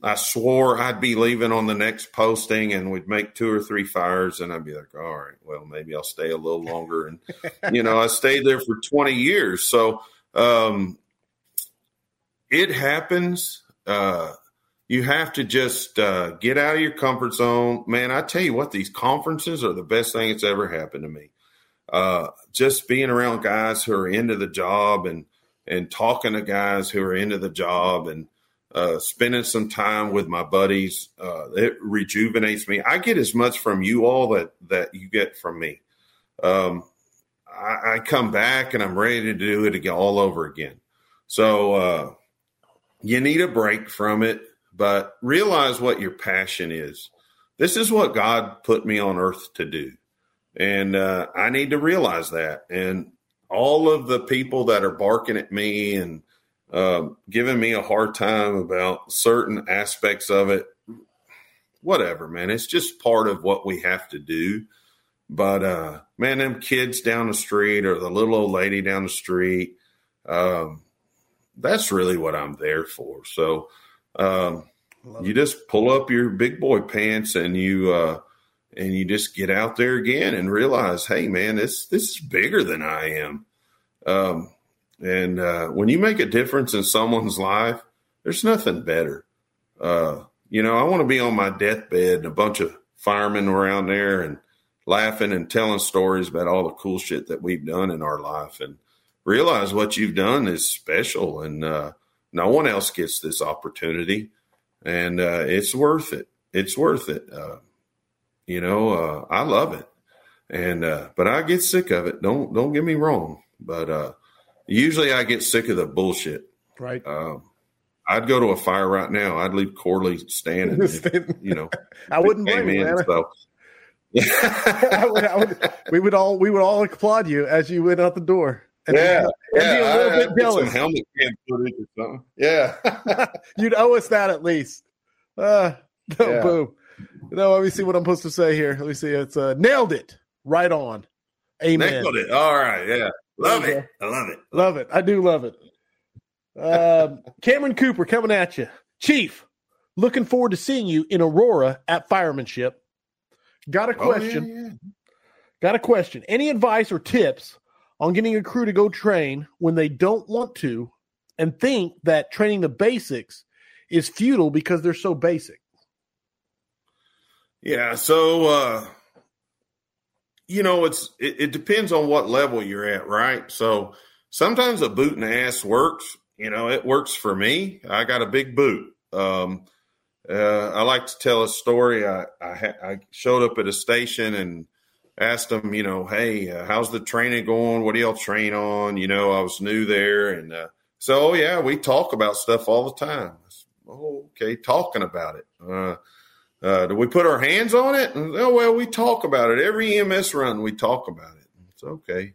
I swore I'd be leaving on the next posting, and we'd make two or three fires, and I'd be like, "All right, well, maybe I'll stay a little longer." And you know, I stayed there for twenty years, so um, it happens. Uh, you have to just uh, get out of your comfort zone, man. I tell you what, these conferences are the best thing that's ever happened to me uh, just being around guys who are into the job and and talking to guys who are into the job and uh, spending some time with my buddies, uh, it rejuvenates me. I get as much from you all that that you get from me. Um, I, I, come back and I'm ready to do it again, all over again. So uh, you need a break from it, but realize what your passion is. This is what God put me on earth to do. And uh, I need to realize that. And all of the people that are barking at me and uh, giving me a hard time about certain aspects of it, whatever, man. It's just part of what we have to do. But uh, man, them kids down the street or the little old lady down the street, um, that's really what I'm there for. So um, you just pull up your big boy pants and you uh, and you just get out there again and realize, hey man, this this is bigger than I am. Um, and uh, when you make a difference in someone's life, there's nothing better. Uh, you know, I want to be on my deathbed and a bunch of firemen around there and laughing and telling stories about all the cool shit that we've done in our life and realize what you've done is special and uh, no one else gets this opportunity and uh, it's worth it. It's worth it. Uh, you know, uh, I love it, and uh, but I get sick of it. Don't don't get me wrong, but uh, usually I get sick of the bullshit. Right. Um, I'd go to a fire right now. I'd leave Corley standing. you know, I wouldn't blame you, man. So. I would, I would, we would all we would all applaud you as you went out the door. And yeah, be, yeah. Be a little I, bit jealous. Some helmet cam footage or something. Yeah, you'd owe us that at least. Uh, no, yeah. boom. No, let me see what I'm supposed to say here. Let me see. It's uh, nailed it. Right on. Amen. Nailed it. All right. Yeah. Love it. I love it. Love it. I do love it. Um, Cameron Cooper coming at you. Chief, looking forward to seeing you in Aurora at Firemanship. Got a question. Oh, yeah, yeah. Got a question. Any advice or tips on getting a crew to go train when they don't want to and think that training the basics is futile because they're so basic? Yeah, so uh you know, it's it, it, depends on what level you're at, right? So sometimes a boot and ass works. You know, it works for me. I got a big boot. Um, uh, I like to tell a story. I I, ha- I, showed up at a station and asked them, you know, hey, uh, how's the training going? What do y'all train on? You know, I was new there, and uh, so oh, yeah, we talk about stuff all the time. oh, okay, talking about it. Uh, do we put our hands on it? And, oh, well, we talk about it. Every EMS run, we talk about it. It's okay.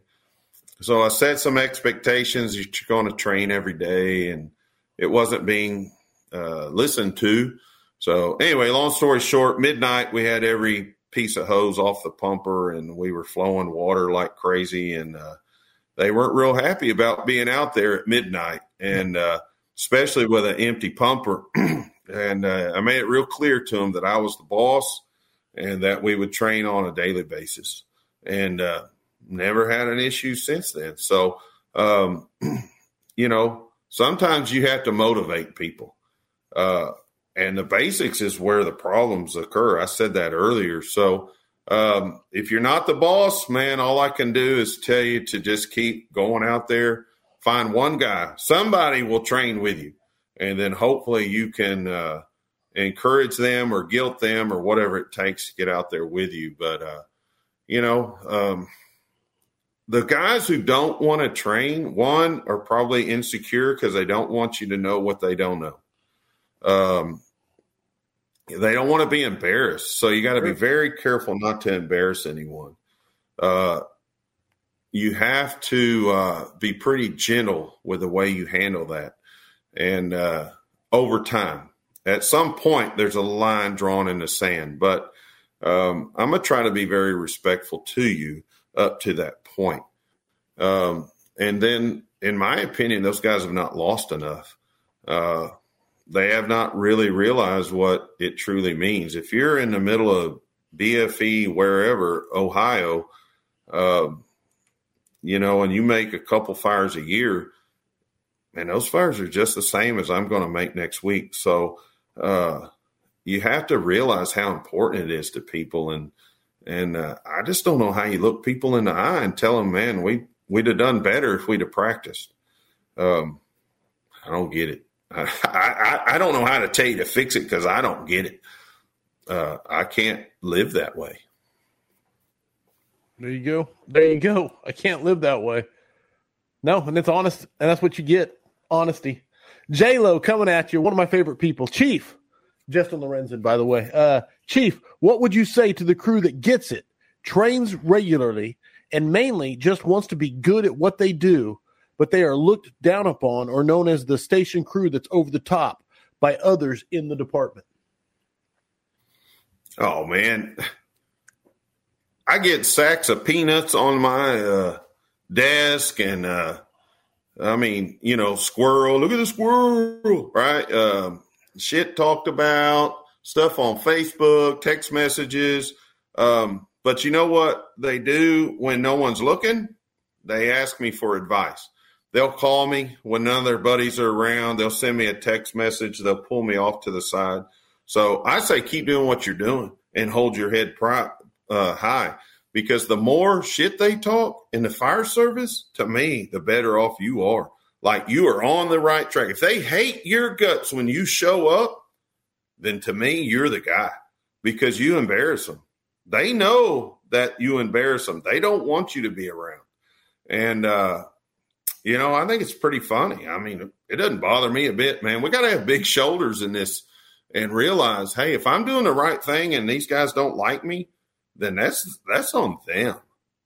So I set some expectations you're going to train every day, and it wasn't being uh, listened to. So anyway, long story short, midnight we had every piece of hose off the pumper, and we were flowing water like crazy, and uh, they weren't real happy about being out there at midnight, and uh, especially with an empty pumper. and uh, I made it real clear to him that I was the boss and that we would train on a daily basis. And uh, never had an issue since then. So, um, you know, sometimes you have to motivate people. Uh, and the basics is where the problems occur. I said that earlier. So, um, if you're not the boss, man, all I can do is tell you to just keep going out there, find one guy. Somebody will train with you and then hopefully you can uh, encourage them or guilt them or whatever it takes to get out there with you. But uh, you know, um, the guys who don't want to train, one are probably insecure because they don't want you to know what they don't know. Um, they don't want to be embarrassed, so you got to be very careful not to embarrass anyone. Uh, you have to uh, be pretty gentle with the way you handle that and uh, over time. At some point, there's a line drawn in the sand, but um, I'm gonna try to be very respectful to you up to that point. Um, and then, in my opinion, those guys have not lost enough. Uh, they have not really realized what it truly means. If you're in the middle of BFE, wherever, Ohio, uh, you know, and you make a couple fires a year, and those fires are just the same as I'm going to make next week. So uh, you have to realize how important it is to people, and and uh, I just don't know how you look people in the eye and tell them, man, we we'd have done better if we'd have practiced. Um, I don't get it. I, I, I don't know how to tell you to fix it because I don't get it. Uh, I can't live that way. There you go. There you go. I can't live that way. No, and it's honest, and that's what you get honesty. J Lo coming at you, one of my favorite people, Chief Justin Lorenzen, by the way. Uh, Chief, what would you say to the crew that gets it, trains regularly, and mainly just wants to be good at what they do, but they are looked down upon or known as the station crew that's over the top by others in the department? Oh man, I get sacks of peanuts on my uh, desk and uh, I mean, you know, squirrel. Look at the squirrel, right? Um, shit talked about, stuff on Facebook, text messages. Um, but you know what they do when no one's looking? They ask me for advice. They'll call me when none of their buddies are around. They'll send me a text message. They'll pull me off to the side. So I say keep doing what you're doing and hold your head pri- uh, high because the more shit they talk in the fire service, to me, the better off you are. Like you are on the right track. If they hate your guts when you show up, then to me, you're the guy because you embarrass them. They know that you embarrass them. They don't want you to be around. And, uh, you know, I think it's pretty funny. I mean, it doesn't bother me a bit, man. We got to have big shoulders in this and realize, hey, if I'm doing the right thing and these guys don't like me, then that's that's on them,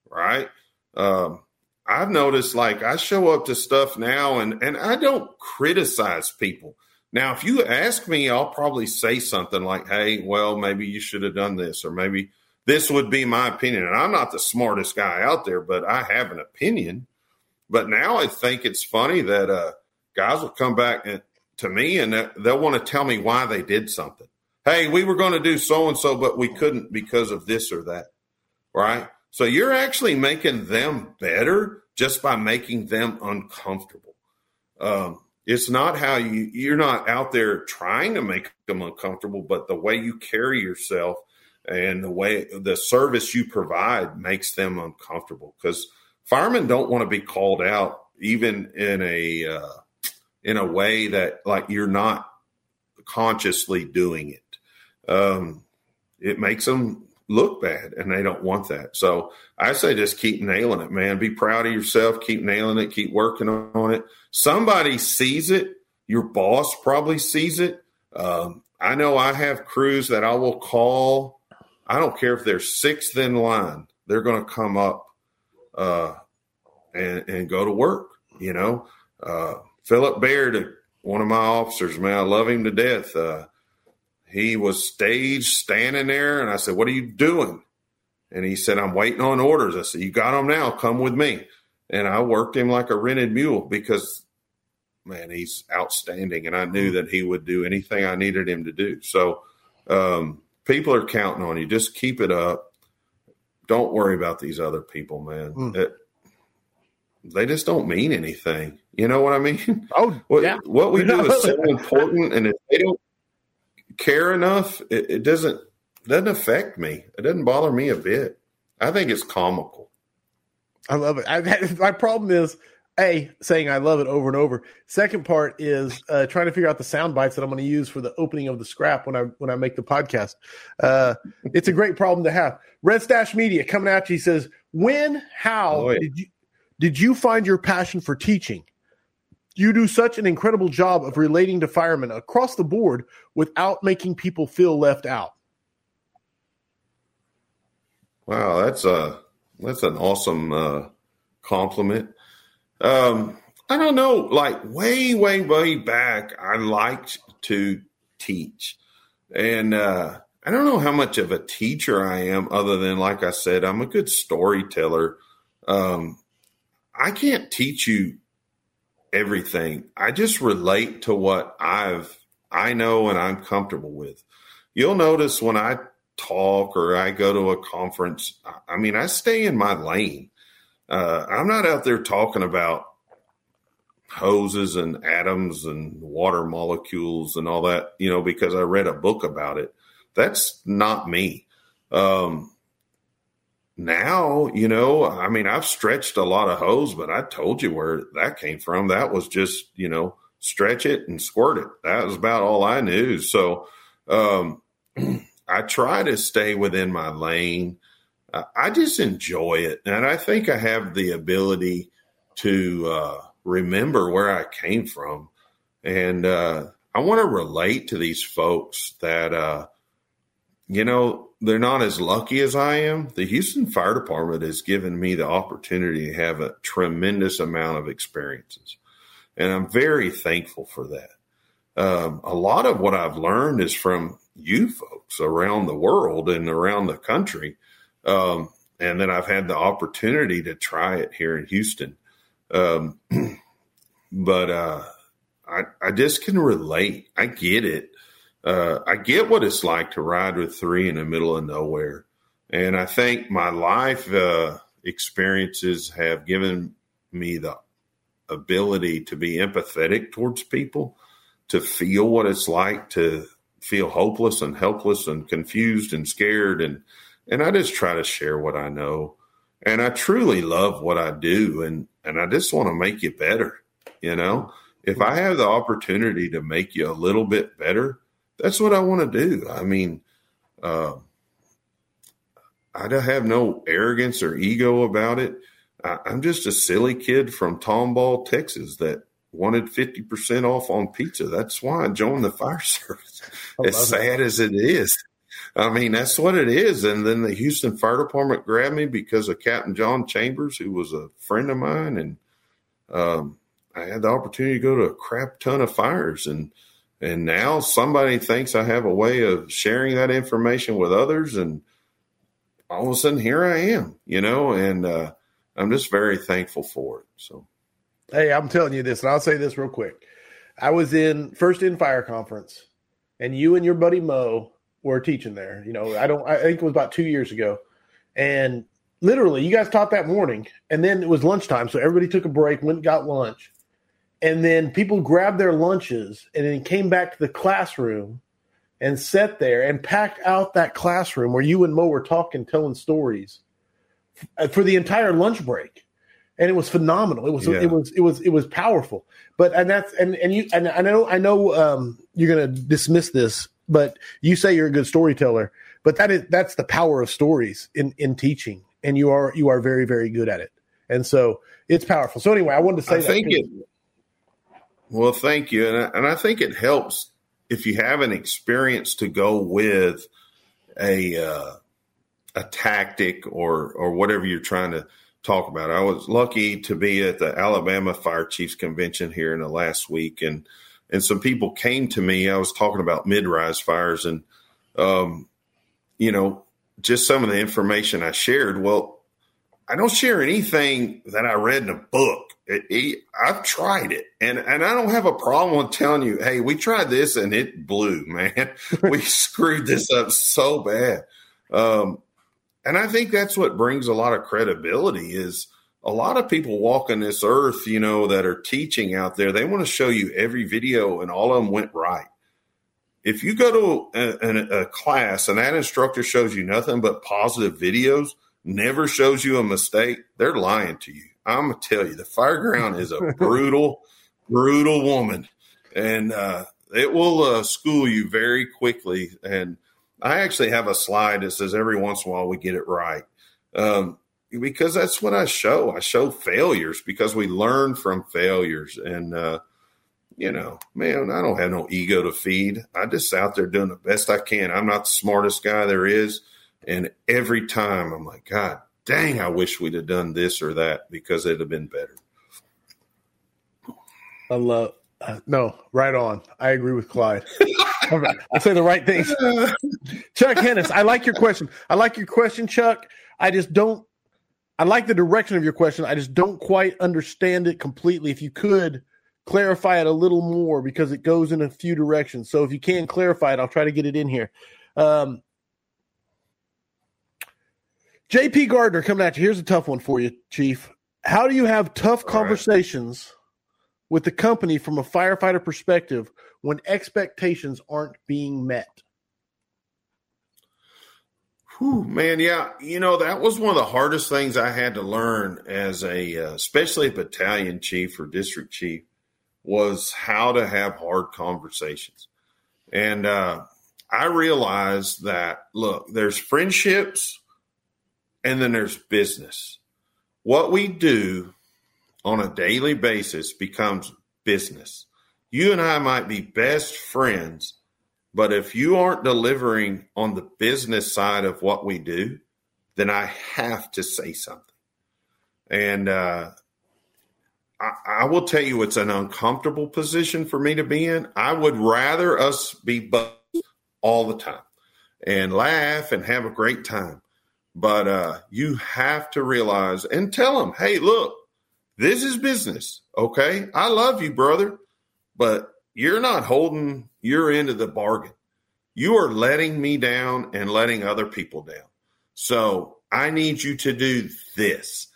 right? Um, I've noticed like I show up to stuff now and and I don't criticize people. Now, if you ask me, I'll probably say something like, "Hey, well, maybe you should have done this, or maybe this would be my opinion." And I'm not the smartest guy out there, but I have an opinion. But now I think it's funny that uh, guys will come back and, to me and they'll want to tell me why they did something. Hey, we were going to do so and so, but we couldn't because of this or that. Right. So you're actually making them better just by making them uncomfortable. Um, it's not how you, you're not out there trying to make them uncomfortable, but the way you carry yourself and the way the service you provide makes them uncomfortable because firemen don't want to be called out even in a, uh, in a way that like you're not consciously doing it. Um, it makes them look bad and they don't want that. So I say just keep nailing it, man. Be proud of yourself, keep nailing it, keep working on it. Somebody sees it. Your boss probably sees it. Um, I know I have crews that I will call. I don't care if they're sixth in line, they're going to come up uh, and, and go to work, you know. Uh, Philip Baird, one of my officers, man, I love him to death. Uh, he was staged standing there, and I said, What are you doing? And he said, I'm waiting on orders. I said, You got them now. Come with me. And I worked him like a rented mule because, man, he's outstanding. And I knew that he would do anything I needed him to do. So, um, people are counting on you. Just keep it up. Don't worry about these other people, man. Mm. It, they just don't mean anything. You know what I mean? Oh, what, yeah. what we do is so important, and if they don't care enough, it, it doesn't doesn't affect me. It doesn't bother me a bit. I think it's comical. I love it. I, my problem is a saying I love it over and over. Second part is uh, trying to figure out the sound bites that I'm going to use for the opening of the scrap when I when I make the podcast. Uh, it's a great problem to have. Red Stash Media coming at you. He says, "When, how oh, yeah. did you did you find your passion for teaching? You do such an incredible job of relating to firemen across the board without making people feel left out. Wow, that's a that's an awesome uh, compliment. Um, I don't know, like way, way, way back, I liked to teach, and uh, I don't know how much of a teacher I am, other than like I said, I'm a good storyteller. Um, I can't teach you everything. I just relate to what I've I know and I'm comfortable with. You'll notice when I talk or I go to a conference, I mean, I stay in my lane. Uh, I'm not out there talking about hoses and atoms and water molecules and all that, you know, because I read a book about it. That's not me. Um, now, you know, I mean, I've stretched a lot of hose, but I told you where that came from. That was just, you know, stretch it and squirt it. That was about all I knew. So, um, I try to stay within my lane. I just enjoy it. And I think I have the ability to uh, remember where I came from. And uh, I want to relate to these folks that, uh, you know, they're not as lucky as I am. The Houston Fire Department has given me the opportunity to have a tremendous amount of experiences, and I'm very thankful for that. Um, a lot of what I've learned is from you folks around the world and around the country, um, and then I've had the opportunity to try it here in Houston. Um, but uh, I, I just can relate. I get it uh, I get what it's like to ride with three in the middle of nowhere. And I think my life uh, experiences have given me the ability to be empathetic towards people, to feel what it's like to feel hopeless and helpless and confused and scared. And, and I just try to share what I know. And I truly love what I do. And, and I just want to make you better. You know, if I have the opportunity to make you a little bit better, that's what I want to do. I mean, uh, I don't have no arrogance or ego about it. I, am just a silly kid from Tomball, Texas that wanted 50% off on pizza. That's why I joined the fire service. As sad as it is. I mean, that's what it is. And then the Houston Fire Department grabbed me because of Captain John Chambers, who was a friend of mine. And um, I had the opportunity to go to a crap ton of fires. And and now somebody thinks I have a way of sharing that information with others. And all of a sudden, here I am, you know, and uh, I'm just very thankful for it. So, hey, I'm telling you this, and I'll say this real quick. I was in first in fire conference, and you and your buddy Mo were teaching there. You know, I don't, I think it was about two years ago, and literally, you guys taught that morning, and then it was lunchtime, so everybody took a break, went got lunch, and then people grabbed their lunches and then came back to the classroom and sat there and packed out that classroom where you and Mo were talking, telling stories for the entire lunch break. And it was phenomenal. It was yeah. it was it was it was powerful. But and that's and and you and I know I know um, you're going to dismiss this, but you say you're a good storyteller. But that is that's the power of stories in in teaching, and you are you are very very good at it. And so it's powerful. So anyway, I wanted to say I think it well, thank you, and I, and I think it helps if you have an experience to go with a uh, a tactic or or whatever you're trying to talk about. I was lucky to be at the Alabama Fire Chiefs Convention here in the last week, and and some people came to me. I was talking about mid-rise fires, and um, you know, just some of the information I shared. Well, I don't share anything that I read in a book. It, I've tried it, and and I don't have a problem with telling you, hey, we tried this and it blew, man. we screwed this up so bad. Um, and I think that's what brings a lot of credibility is a lot of people walking this earth, you know, that are teaching out there. They want to show you every video, and all of them went right. If you go to a, a, a class and that instructor shows you nothing but positive videos, never shows you a mistake, they're lying to you. I'm gonna tell you, the fireground is a brutal, brutal woman, and uh, it will uh, school you very quickly. And I actually have a slide that says every once in a while we get it right, um, because that's what I show. I show failures because we learn from failures, and uh, you know, man, I don't have no ego to feed. I just out there doing the best I can. I'm not the smartest guy there is, and every time I'm like, God dang, I wish we'd have done this or that because it'd have been better. I love, uh, no, right on. I agree with Clyde. I say the right things. Chuck Hennis, I like your question. I like your question, Chuck. I just don't, I like the direction of your question. I just don't quite understand it completely. If you could clarify it a little more because it goes in a few directions. So if you can clarify it, I'll try to get it in here. Um, JP Gardner coming at you. Here's a tough one for you, Chief. How do you have tough conversations right. with the company from a firefighter perspective when expectations aren't being met? Whew, man, yeah, you know that was one of the hardest things I had to learn as a, uh, especially a battalion chief or district chief, was how to have hard conversations. And uh, I realized that look, there's friendships and then there's business. What we do on a daily basis becomes business. You and I might be best friends, but if you aren't delivering on the business side of what we do, then I have to say something. And uh, I, I, will tell you, it's an uncomfortable position for me to be in. I would rather us be all the time and laugh and have a great time. But uh, you have to realize and tell them, hey, look, this is business. Okay. I love you, brother, but you're not holding your end of the bargain. you are letting me down and letting other people down. So I need you to do this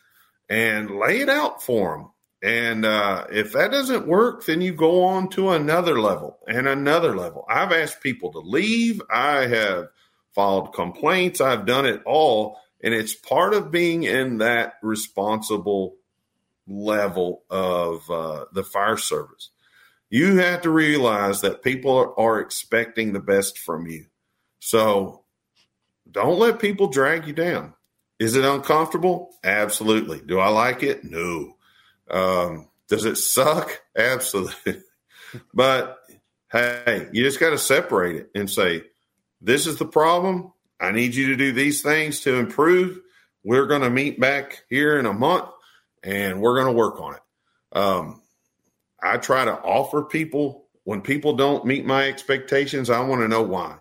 and lay it out for them. And uh, if that doesn't work, then you go on to another level and another level. I've asked people to leave. I have filed complaints. I've done it all. And it's part of being in that responsible level of uh, the fire service. You have to realize that people are, expecting the best from you. So don't let people drag you down. Is it uncomfortable? Absolutely. Do I like it? No. Um, does it suck? Absolutely. but hey, you just got to separate it and say, this is the problem. I need you to do these things to improve. We're going to meet back here in a month and we're going to work on it. Um, I try to offer people when people don't meet my expectations, I want to know why.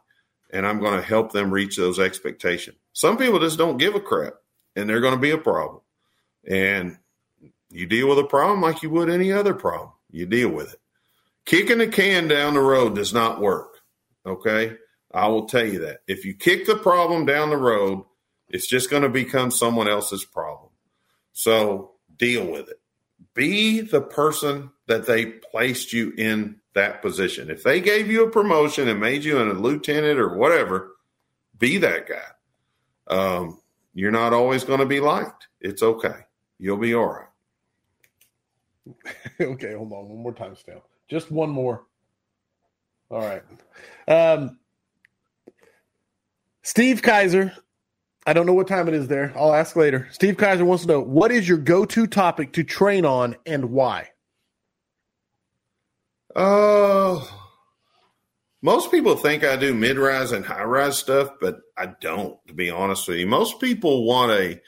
And I'm going to help them reach those expectations. Some people just don't give a crap and they're going to be a problem. And you deal with a problem like you would any other problem. You deal with it. Kicking the can down the road does not work. Okay. I will tell you that. If you kick the problem down the road, it's just going to become someone else's problem. So deal with it. Be the person that they placed you in that position. If they gave you a promotion and made you a lieutenant or whatever, be that guy. Um, you're not always going to be liked. It's okay. You'll be all right. okay, hold on. One more time, Stan. Just one more. All right. Um, Steve Kaiser. I don't know what time it is there. I'll ask later. Steve Kaiser wants to know what is your go to topic to train on and why? Uh, most people think I do mid rise and high rise stuff, but I don't, to be honest with you. Most people want a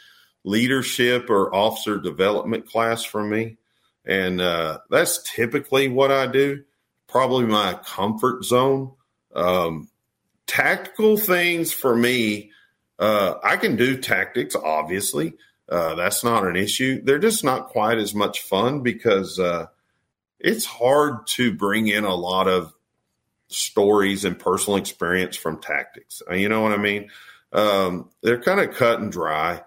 leadership or officer development class from me. And uh, that's typically what I do, probably my comfort zone. Um, tactical things for me, uh, I can do tactics, obviously. Uh, that's not an issue. They're just not quite as much fun because uh, it's hard to bring in a lot of stories and personal experience from tactics. Uh, you know what I mean? Um, they're kind of cut and dry.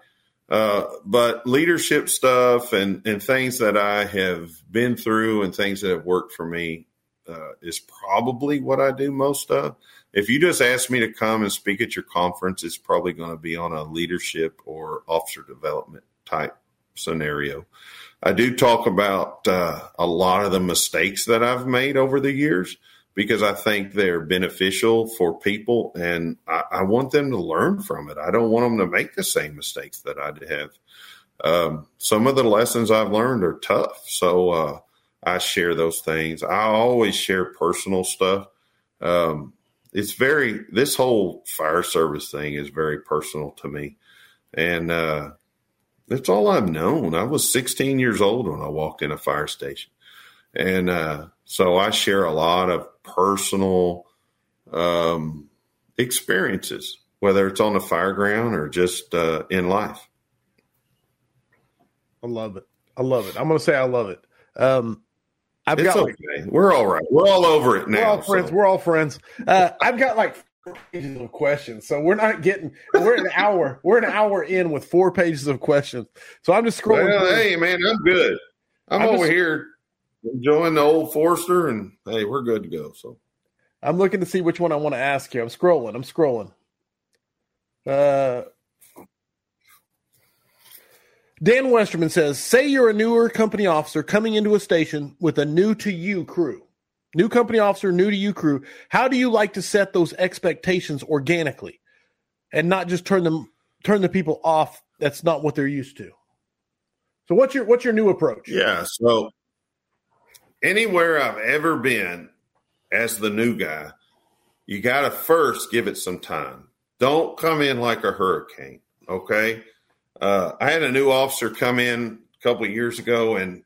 Uh, but leadership stuff and, and things that I have been through and things that have worked for me uh, is probably what I do most of. If you just ask me to come and speak at your conference, it's probably going to be on a leadership or officer development type scenario. I do talk about uh, a lot of the mistakes that I've made over the years because I think they're beneficial for people and I, I, want them to learn from it. I don't want them to make the same mistakes that I have. Um, some of the lessons I've learned are tough. So uh, I share those things. I always share personal stuff. Um, it's very, this whole fire service thing is very personal to me. And uh, that's all I've known. I was 16 years old when I walked in a fire station. And uh, so I share a lot of personal um, experiences, whether it's on the fire ground or just uh, in life. I love it. I love it. I'm going to say I love it. Um, I've it's got okay. Like, we're all right. We're all over it now. We're all friends. So. We're all friends. Uh, I've got like pages of questions, so we're not getting. We're an hour. We're an hour in with four pages of questions. So I'm just scrolling. Well, hey man, I'm good. I'm, I'm over just, here enjoying the old Forester, and hey, we're good to go. So I'm looking to see which one I want to ask here. I'm scrolling. I'm scrolling. Uh, Dan Westerman says, "Say you're a newer company officer coming into a station with a new to you crew, new company officer, new to you crew. How do you like to set those expectations organically, and not just turn them turn the people off? That's not what they're used to." So, what's your what's your new approach? Yeah. So anywhere I've ever been as the new guy, you got to first give it some time. Don't come in like a hurricane. Okay. Uh, I had a new officer come in a couple years ago and,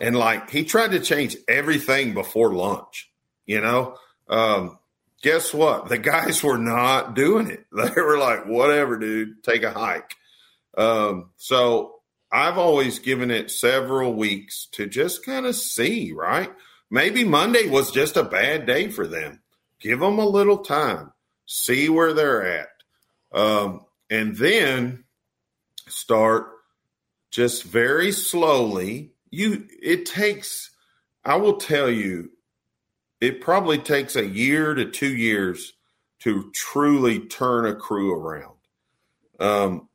and like he tried to change everything before lunch, you know? Um, guess what? The guys were not doing it. They were like, whatever, dude, take a hike. Um, so I've always given it several weeks to just kind of see, right? Maybe Monday was just a bad day for them. Give them a little time. see where they're at, um, and then start just very slowly. You, it takes, I will tell you, it probably takes a year to two years to truly turn a crew around. Um,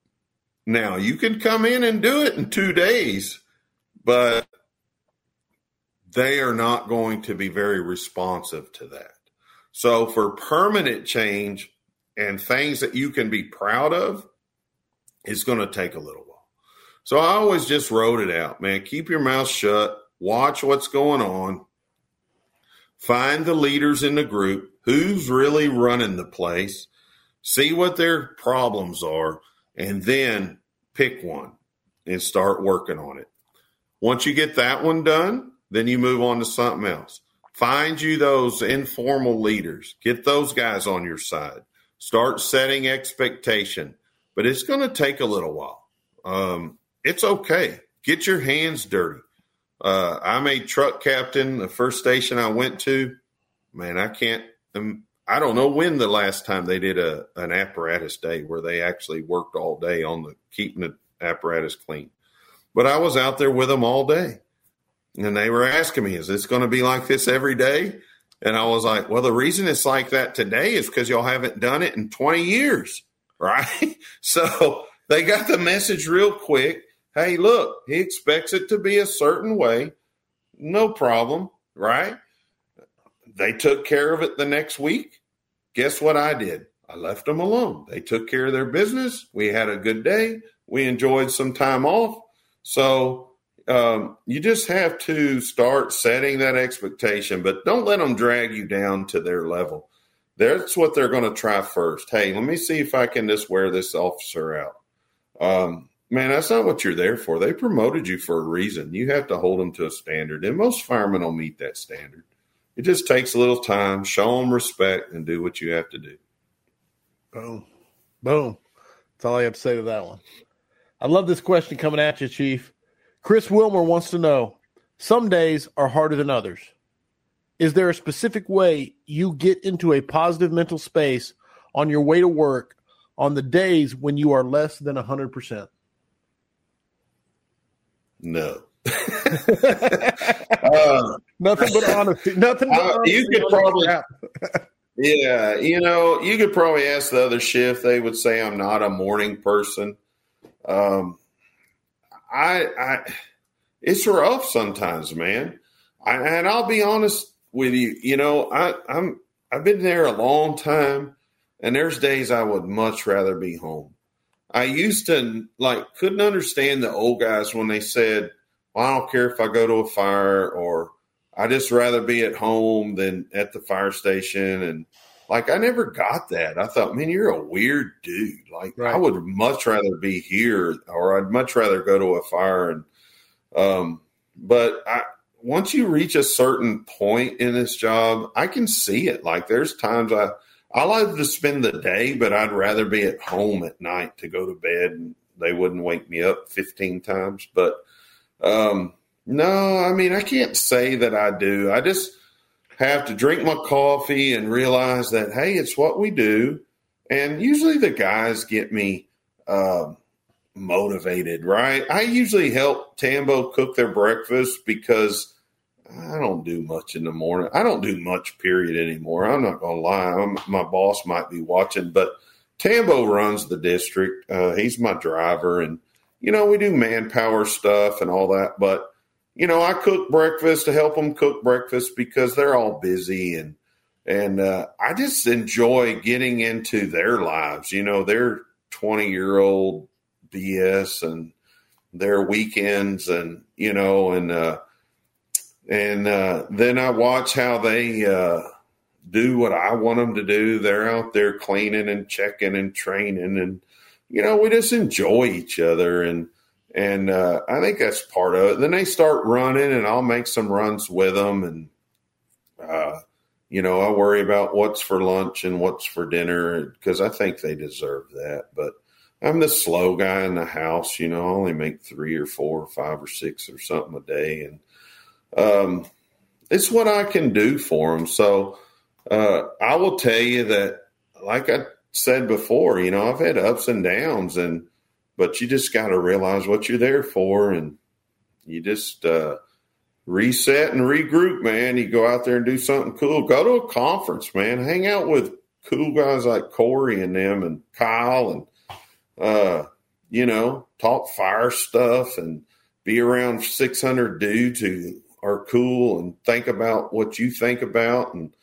now you can come in and do it in two days, but they are not going to be very responsive to that. So for permanent change and things that you can be proud of, it's going to take a little while. So I always just wrote it out, man. Keep your mouth shut. Watch what's going on. Find the leaders in the group. Who's really running the place? See what their problems are, and then pick one and start working on it. Once you get that one done, then you move on to something else. Find you those informal leaders. Get those guys on your side. Start setting expectation, but it's going to take a little while. Um, it's okay. Get your hands dirty. Uh, I'm a truck captain. The first station I went to, man, I can't. Um, I don't know when the last time they did a an apparatus day where they actually worked all day on the keeping the apparatus clean. But I was out there with them all day. And they were asking me, is this going to be like this every day? And I was like, well, the reason it's like that today is because y'all haven't done it in 20 years. Right. so they got the message real quick. Hey, look, he expects it to be a certain way. No problem. Right. They took care of it the next week. Guess what I did? I left them alone. They took care of their business. We had a good day. We enjoyed some time off. So um, you just have to start setting that expectation, but don't let them drag you down to their level. That's what they're going to try first. Hey, let me see if I can just wear this officer out. Um, man, that's not what you're there for. They promoted you for a reason. You have to hold them to a standard, and most firemen will meet that standard. It just takes a little time. Show them respect and do what you have to do. Boom. Boom. That's all I have to say to that one. I love this question coming at you, Chief. Chris Wilmer wants to know some days are harder than others. Is there a specific way you get into a positive mental space on your way to work on the days when you are less than 100%? No. uh, nothing but honesty. Nothing but uh, honesty You could probably. yeah, you know, you could probably ask the other shift. They would say I'm not a morning person. Um, I, I, it's rough sometimes, man. I, and I'll be honest with you. You know, I, I'm, I've been there a long time, and there's days I would much rather be home. I used to like couldn't understand the old guys when they said, "Well, I don't care if I go to a fire," or "I just rather be at home than at the fire station." And like I never got that. I thought, man, you're a weird dude. Like right. I would much rather be here, or I'd much rather go to a fire. And um, but I once you reach a certain point in this job, I can see it. Like there's times I I like to spend the day, but I'd rather be at home at night to go to bed, and they wouldn't wake me up 15 times. But um, no, I mean I can't say that I do. I just have to drink my coffee and realize that hey, it's what we do. And usually the guys get me uh, motivated, right? I usually help Tambo cook their breakfast because I don't do much in the morning. I don't do much, period, anymore. I'm not going to lie. I'm, my boss might be watching, but Tambo runs the district. Uh, he's my driver, and you know we do manpower stuff and all that. But you know, I cook breakfast to help them cook breakfast because they're all busy and and uh, I just enjoy getting into their lives. You know, their twenty year old BS and their weekends and you know and uh, and uh, then I watch how they uh, do what I want them to do. They're out there cleaning and checking and training and you know we just enjoy each other and and uh, I think that's part of it. Then they start running, and I'll make some runs with them, and uh, you know I worry about what's for lunch and what's for dinner because I think they deserve that. But I'm the slow guy in the house. You know, I only make three or four or five or six or something a day, and um, it's what I can do for them. So uh, I will tell you that like I said before, you know, I've had ups and downs, and but you just got to realize what you're there for, and you just uh, reset and regroup, man. You go out there and do something cool. Go to a conference, man. Hang out with cool guys like Corey and them, and Kyle, and uh, you know, talk fire stuff, and be around 600 dudes who are cool and think about what you think about, and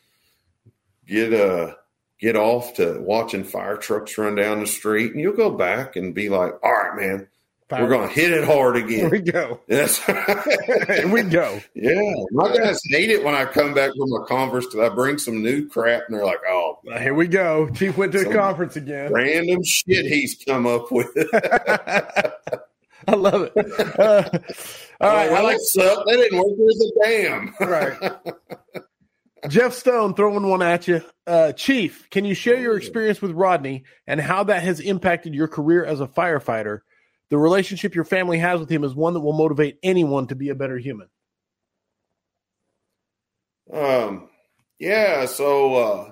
get uh get off to watching fire trucks run down the street, and you'll go back and be like, all right, man, Fire. we're going to hit it hard again. Here we go. Yes. Here we go. Yeah. My guys hate it when I come back from a conference because I bring some new crap and they're like, oh. Here we go. Chief went to a conference again. Random shit he's come up with. I love it. Uh, all right. Well, Alex, up. That didn't work as a damn. Right. Jeff Stone throwing one at you. Uh, Chief, can you share your experience with Rodney and how that has impacted your career as a firefighter? The relationship your family has with him is one that will motivate anyone to be a better human. Um, yeah. So, uh,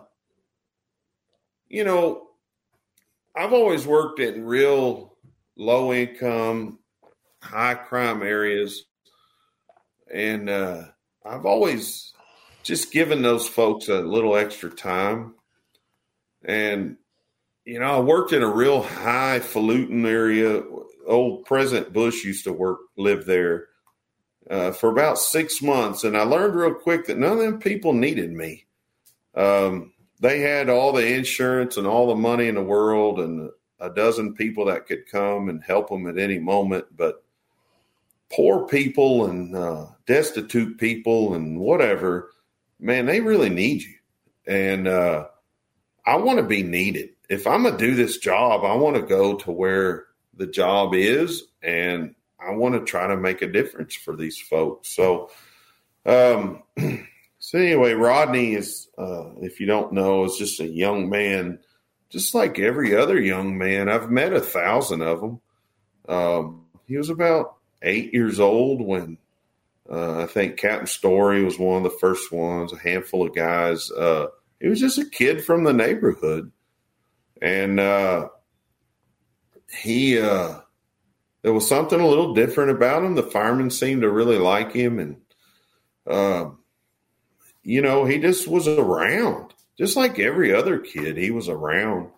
you know, I've always worked in real low income, high crime areas, and uh, I've always just given those folks a little extra time. And, you know, I worked in a real highfalutin area. Old President Bush used to work, live there uh, for about six months. And I learned real quick that none of them people needed me. Um, they had all the insurance and all the money in the world and a dozen people that could come and help them at any moment. But poor people and uh, destitute people and whatever, man, they really need you. And uh, I want to be needed. If I'm going to do this job, I want to go to where the job is and I want to try to make a difference for these folks. So, um, so anyway, Rodney is, uh, if you don't know, is just a young man, just like every other young man. I've met a thousand of them. Um, he was about eight years old when uh, I think Captain Story was one of the first ones, a handful of guys. Uh, he was just a kid from the neighborhood. And uh, he, uh, there was something a little different about him. The firemen seemed to really like him. And, uh, you know, he just was around, just like every other kid. He was around.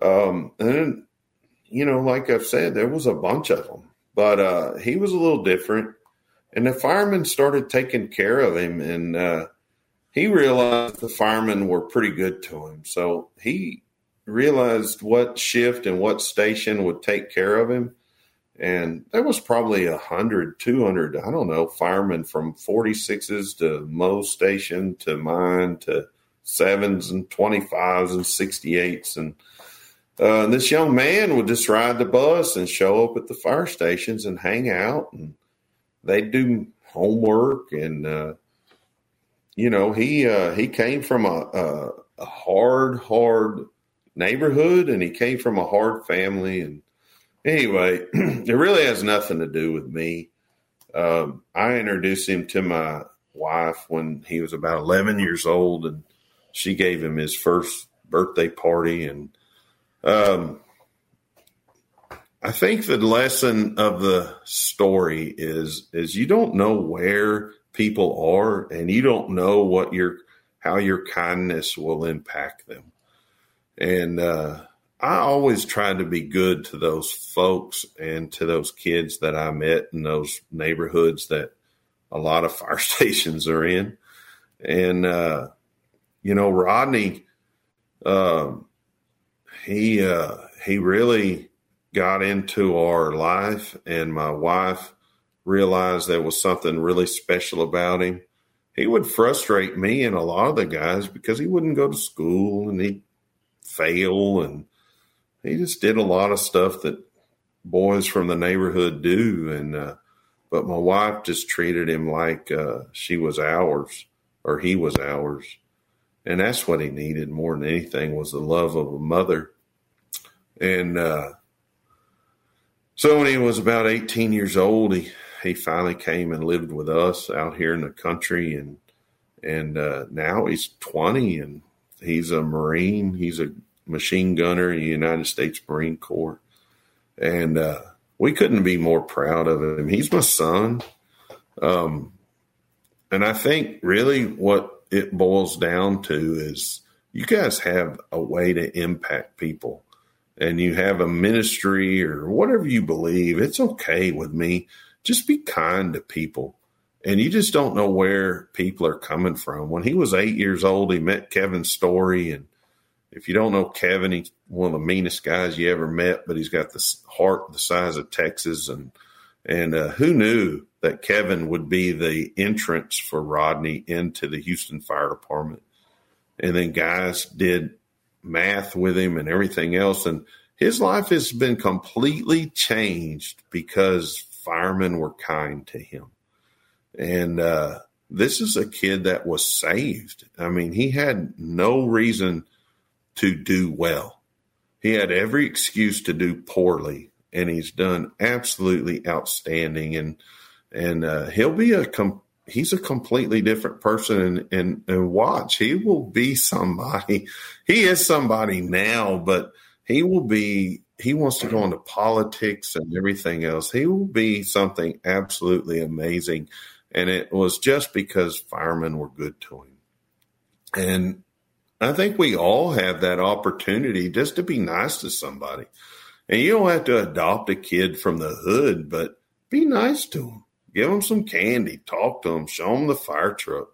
Um, and, you know, like I've said, there was a bunch of them, but uh, he was a little different and the firemen started taking care of him and uh, he realized the firemen were pretty good to him so he realized what shift and what station would take care of him and there was probably a hundred, two hundred, I don't know, firemen from 46s to Mo's station to mine to sevens and 25s and 68s. And, uh, this young man would just ride the bus and show up at the fire stations and hang out and they'd do homework and uh, you know he uh, he came from a, a, a, hard hard neighborhood and he came from a hard family and anyway it really has nothing to do with me. Um, i introduced him to my wife when he was about 11 years old and she gave him his first birthday party and um, I think the lesson of the story is is you don't know where people are and you don't know what your how your kindness will impact them. And uh, I always try to be good to those folks and to those kids that I met in those neighborhoods that a lot of fire stations are in. And uh, you know, Rodney, uh, he uh, he really got into our life, and my wife realized there was something really special about him. He would frustrate me and a lot of the guys because he wouldn't go to school and he'd fail, and he just did a lot of stuff that boys from the neighborhood do. And uh, but my wife just treated him like uh, she was ours or he was ours, and that's what he needed more than anything was the love of a mother. And uh, so when he was about 18 years old, he, he finally came and lived with us out here in the country. And, and uh, now he's 20 and he's a Marine. He's a machine gunner in the United States Marine Corps, and uh, we couldn't be more proud of him. He's my son, um, and I think really what it boils down to is you guys have a way to impact people and you have a ministry or whatever you believe, it's okay with me. Just be kind to people. And you just don't know where people are coming from. When he was eight years old, he met Kevin Story. And if you don't know Kevin, he's one of the meanest guys you ever met, but he's got this heart the size of Texas. And, and uh, who knew that Kevin would be the entrance for Rodney into the Houston Fire Department? And then guys did math with him and everything else. And his life has been completely changed because firemen were kind to him. And uh, this is a kid that was saved. I mean, he had no reason to do well. He had every excuse to do poorly, and he's done absolutely outstanding. And and uh, he'll be a com- he's a completely different person and, and, and watch. He will be somebody he is somebody now but he will be he wants to go into politics and everything else. He will be something absolutely amazing. And it was just because firemen were good to him. And i think we all have that opportunity just to be nice to somebody. And you don't have to adopt a kid from the hood but be nice to them Give them some candy, talk to them, show them the fire truck,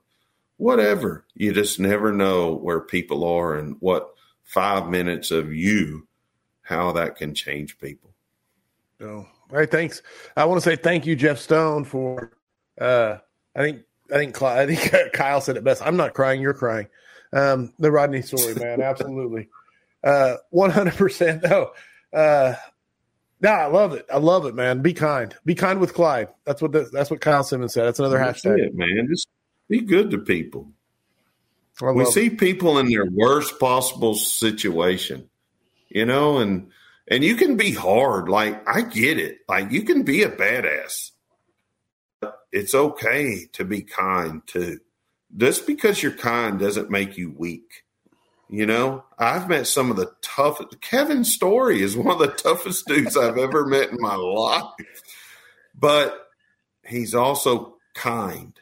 whatever. You just never know where people are and what five minutes of you, how that can change people. Oh, all right. Thanks. I want to say thank you, Jeff Stone, for, uh, I think, I think, I think Kyle said it best. I'm not crying. You're crying. Um, the Rodney story, man. Absolutely. Uh, 100%. No, uh, no, I love it. I love it, man. Be kind. Be kind with Clyde. That's what the, that's what Kyle Simmons said. That's another that's hashtag. It, man. Just be good to people. We see it. people in their worst possible situation, you know, and and you can be hard. Like I get it. Like you can be a badass. It's okay to be kind too. Just because you're kind doesn't make you weak. You know, I've met some of the toughest. Kevin Story is one of the toughest dudes I've ever met in my life, but he's also kind,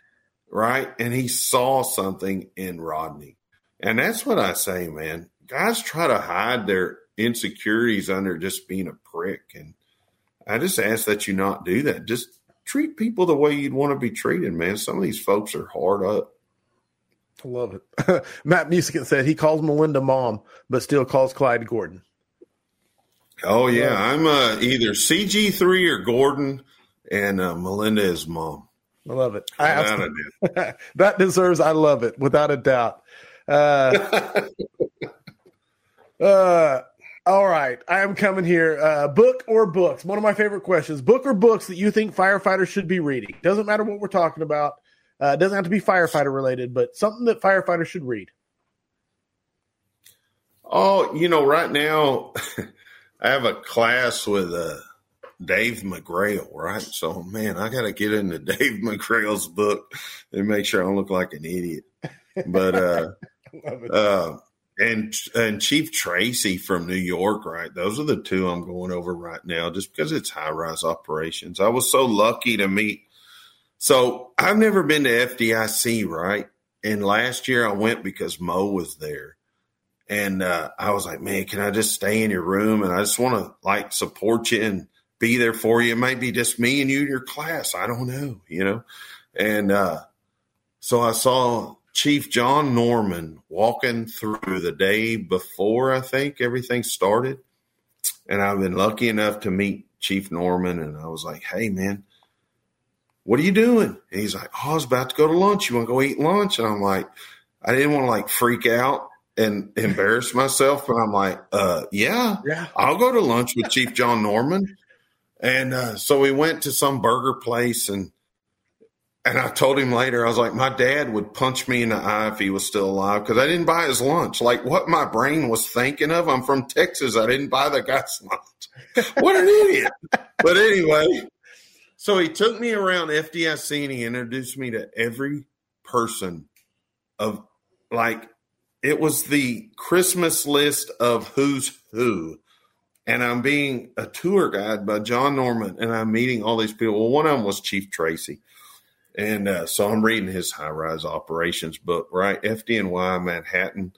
right? And he saw something in Rodney. And that's what I say, man. Guys try to hide their insecurities under just being a prick. And I just ask that you not do that. Just treat people the way you'd want to be treated, man. Some of these folks are hard up. I love it. Matt Musican said he calls Melinda mom, but still calls Clyde Gordon. Oh yeah, I'm uh, either CG three or Gordon, and uh, Melinda is mom. I love it. I, that deserves. I love it without a doubt. Uh, uh, all right, I am coming here. Uh, book or books? One of my favorite questions. Book or books that you think firefighters should be reading? Doesn't matter what we're talking about. Uh, it doesn't have to be firefighter related, but something that firefighters should read. Oh, you know, right now I have a class with uh, Dave McGrail, right? So, man, I got to get into Dave McGrail's book and make sure I don't look like an idiot. But, uh, uh, and and Chief Tracy from New York, right? Those are the two I'm going over right now, just because it's high rise operations. I was so lucky to meet so I've never been to FDIC, right? And last year I went because Mo was there. And uh, I was like, man, can I just stay in your room? And I just want to like support you and be there for you. Maybe just me and you in your class. I don't know, you know? And uh, so I saw Chief John Norman walking through the day before I think everything started. And I've been lucky enough to meet Chief Norman. And I was like, hey, man, what are you doing? And he's like, oh, I was about to go to lunch. You want to go eat lunch? And I'm like, I didn't want to like freak out and embarrass myself. But I'm like, uh, yeah, yeah, I'll go to lunch with Chief John Norman. And uh, so we went to some burger place and and I told him later, I was like, my dad would punch me in the eye if he was still alive because I didn't buy his lunch. Like what my brain was thinking of. I'm from Texas. I didn't buy the guy's lunch. what an idiot. But anyway, so he took me around FDIC and he introduced me to every person of like it was the Christmas list of who's who. And I'm being a tour guide by John Norman, and I'm meeting all these people. Well, one of them was Chief Tracy. And uh, so I'm reading his high rise operations book, right? FDNY Manhattan.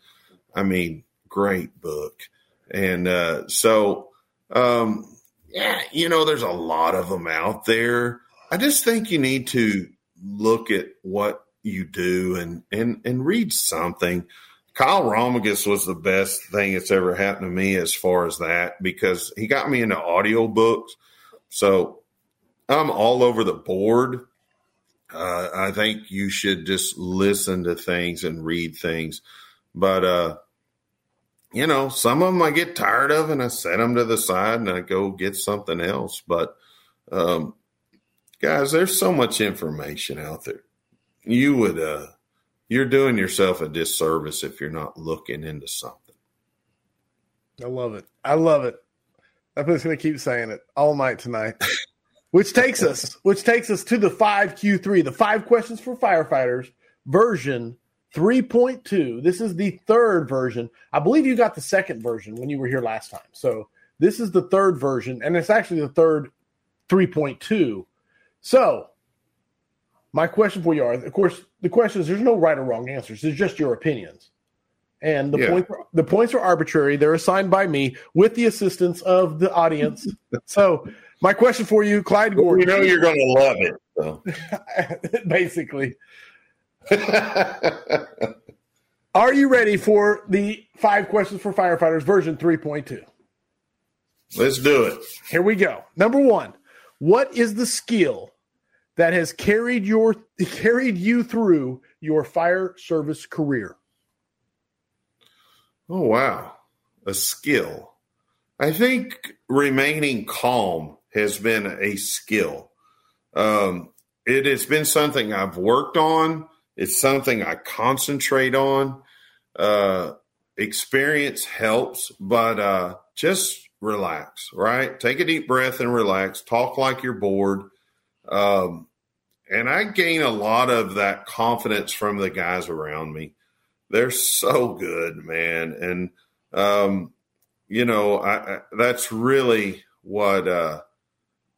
I mean, great book. And uh, so, um, yeah, you know, there's a lot of them out there. I just think you need to look at what you do and and and read something. Kyle Romagus was the best thing that's ever happened to me as far as that because he got me into audio books. So I'm all over the board. Uh, I think you should just listen to things and read things. But, uh, you know, some of them I get tired of and I set them to the side and I go get something else. But, um, guys, there's so much information out there. You would, uh, you're doing yourself a disservice if you're not looking into something. I love it. I love it. I'm just going to keep saying it all night tonight. which takes us, which takes us to the five Q three, the five questions for firefighters version 3.2. This is the third version. I believe you got the second version when you were here last time. So this is the third version, and it's actually the third 3.2. So my question for you are, of course, the question is there's no right or wrong answers. It's just your opinions. And the, yeah. point, the points are arbitrary. They're assigned by me with the assistance of the audience. so my question for you, Clyde Gordon. You know you're going to love it. So. Basically. are you ready for the five questions for firefighters version 3.2? Let's do it. Here we go. Number one, what is the skill that has carried your carried you through your fire service career? Oh wow, a skill. I think remaining calm has been a skill. Um, it has been something I've worked on. It's something I concentrate on. Uh, experience helps, but uh, just relax, right? Take a deep breath and relax. Talk like you're bored. Um, and I gain a lot of that confidence from the guys around me. They're so good, man. And, um, you know, I, I, that's really what, uh,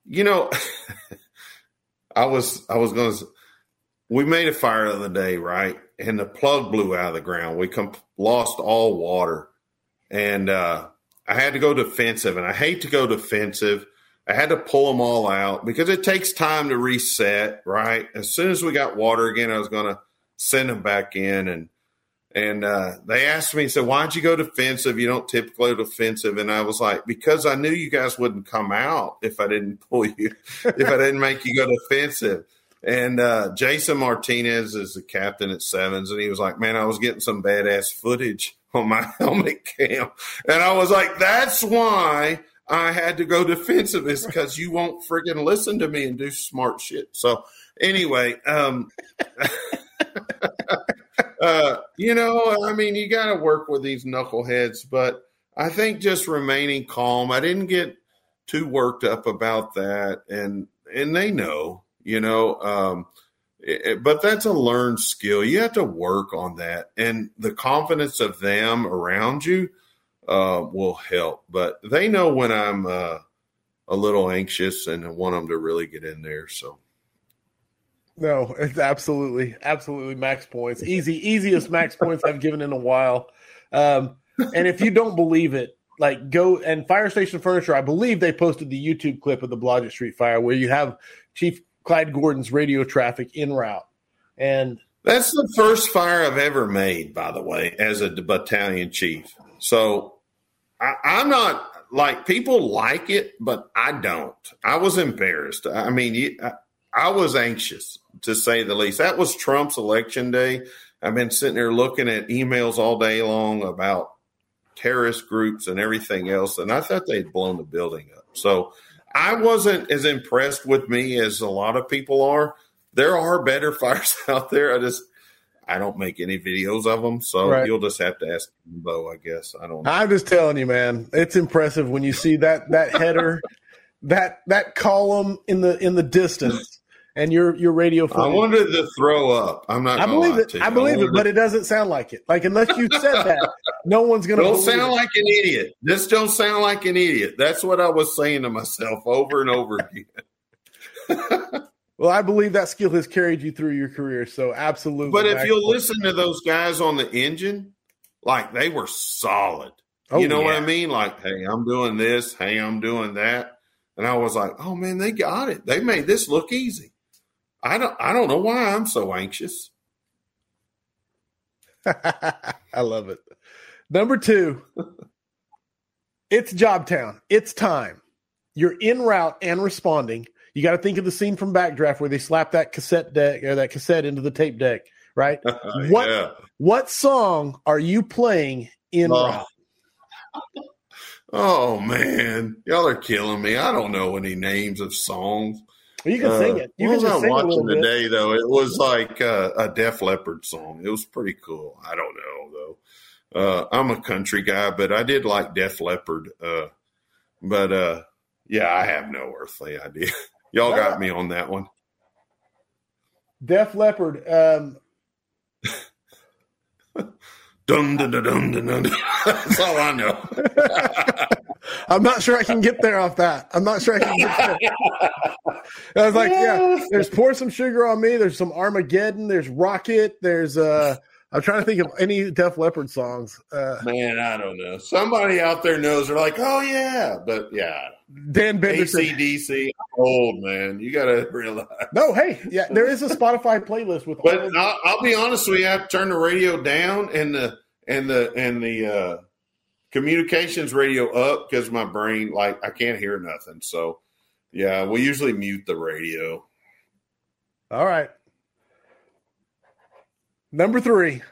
you know, I was, I was going to, we made a fire the other day, right? And the plug blew out of the ground. We com- lost all water and, uh, I had to go defensive and I hate to go defensive I had to pull them all out because it takes time to reset, right? As soon as we got water again, I was going to send them back in and and uh, they asked me, said, why'd you go defensive? You don't typically go defensive. And I was like, because I knew you guys wouldn't come out if I didn't pull you, if I didn't make you go defensive. And uh, Jason Martinez is the captain at Sevens. And he was like, man, I was getting some badass footage on my helmet cam. And I was like, that's why I had to go defensive is because you won't friggin' listen to me and do smart shit. So anyway, um, uh, you know, I mean, you got to work with these knuckleheads, but I think just remaining calm. I didn't get too worked up about that, and and they know, you know. Um, it, but that's a learned skill. You have to work on that, and the confidence of them around you uh, will help. But they know when I'm uh, a little anxious and I want them to really get in there. So. No, it's absolutely, absolutely max points. Easy, easiest max points I've given in a while. Um, and if you don't believe it, like go and Fire Station Furniture, I believe they posted the YouTube clip of the Blodgett Street fire where you have Chief Clyde Gordon's radio traffic en route. And that's the first fire I've ever made, by the way, as a battalion chief. So I, I'm not like people like it, but I don't. I was embarrassed. I mean, I, I was anxious to say the least. That was Trump's election day. I've been sitting there looking at emails all day long about terrorist groups and everything else, and I thought they'd blown the building up. So I wasn't as impressed with me as a lot of people are. There are better fires out there. I just I don't make any videos of them, so right. you'll just have to ask Bo, I guess. I don't. Know. I'm just telling you, man. It's impressive when you see that that header, that that column in the in the distance, and your your radio. I wanted to throw up. I'm not. I believe it. I believe I it, but it doesn't sound like it. Like unless you said that, no one's going to. Don't sound it. like an idiot. This don't sound like an idiot. That's what I was saying to myself over and over again. well, I believe that skill has carried you through your career. So absolutely. But if you'll listen to those guys on the engine, like they were solid. Oh, you know yeah. what I mean? Like, hey, I'm doing this. Hey, I'm doing that. And I was like, oh man, they got it. They made this look easy. I don't I don't know why I'm so anxious. I love it. Number two, it's Jobtown. It's time. You're in route and responding. You got to think of the scene from Backdraft where they slap that cassette deck or that cassette into the tape deck, right? what yeah. what song are you playing in oh. route? Oh man, y'all are killing me. I don't know any names of songs. You can uh, sing it. You what can was I watching today bit. though? It was like uh, a Def Leppard song. It was pretty cool. I don't know though. Uh, I'm a country guy, but I did like Def Leppard. Uh, but uh, yeah, I have no earthly idea. Y'all got me on that one. Def Leppard. Um, Dun, dun, dun, dun, dun, dun. That's all I know. I'm not sure I can get there off that. I'm not sure I can get there. I was like, yeah, there's pour some sugar on me. There's some Armageddon. There's Rocket. There's uh I'm trying to think of any Def Leppard songs. Uh, Man, I don't know. Somebody out there knows. They're like, oh yeah, but yeah. Dan Bender. ACDC, old man. You got to realize. No, hey, yeah, there is a Spotify playlist with. But I'll, I'll, be honest with you. I have to turn the radio down and the and the and the uh, communications radio up because my brain like I can't hear nothing. So yeah, we usually mute the radio. All right. Number three,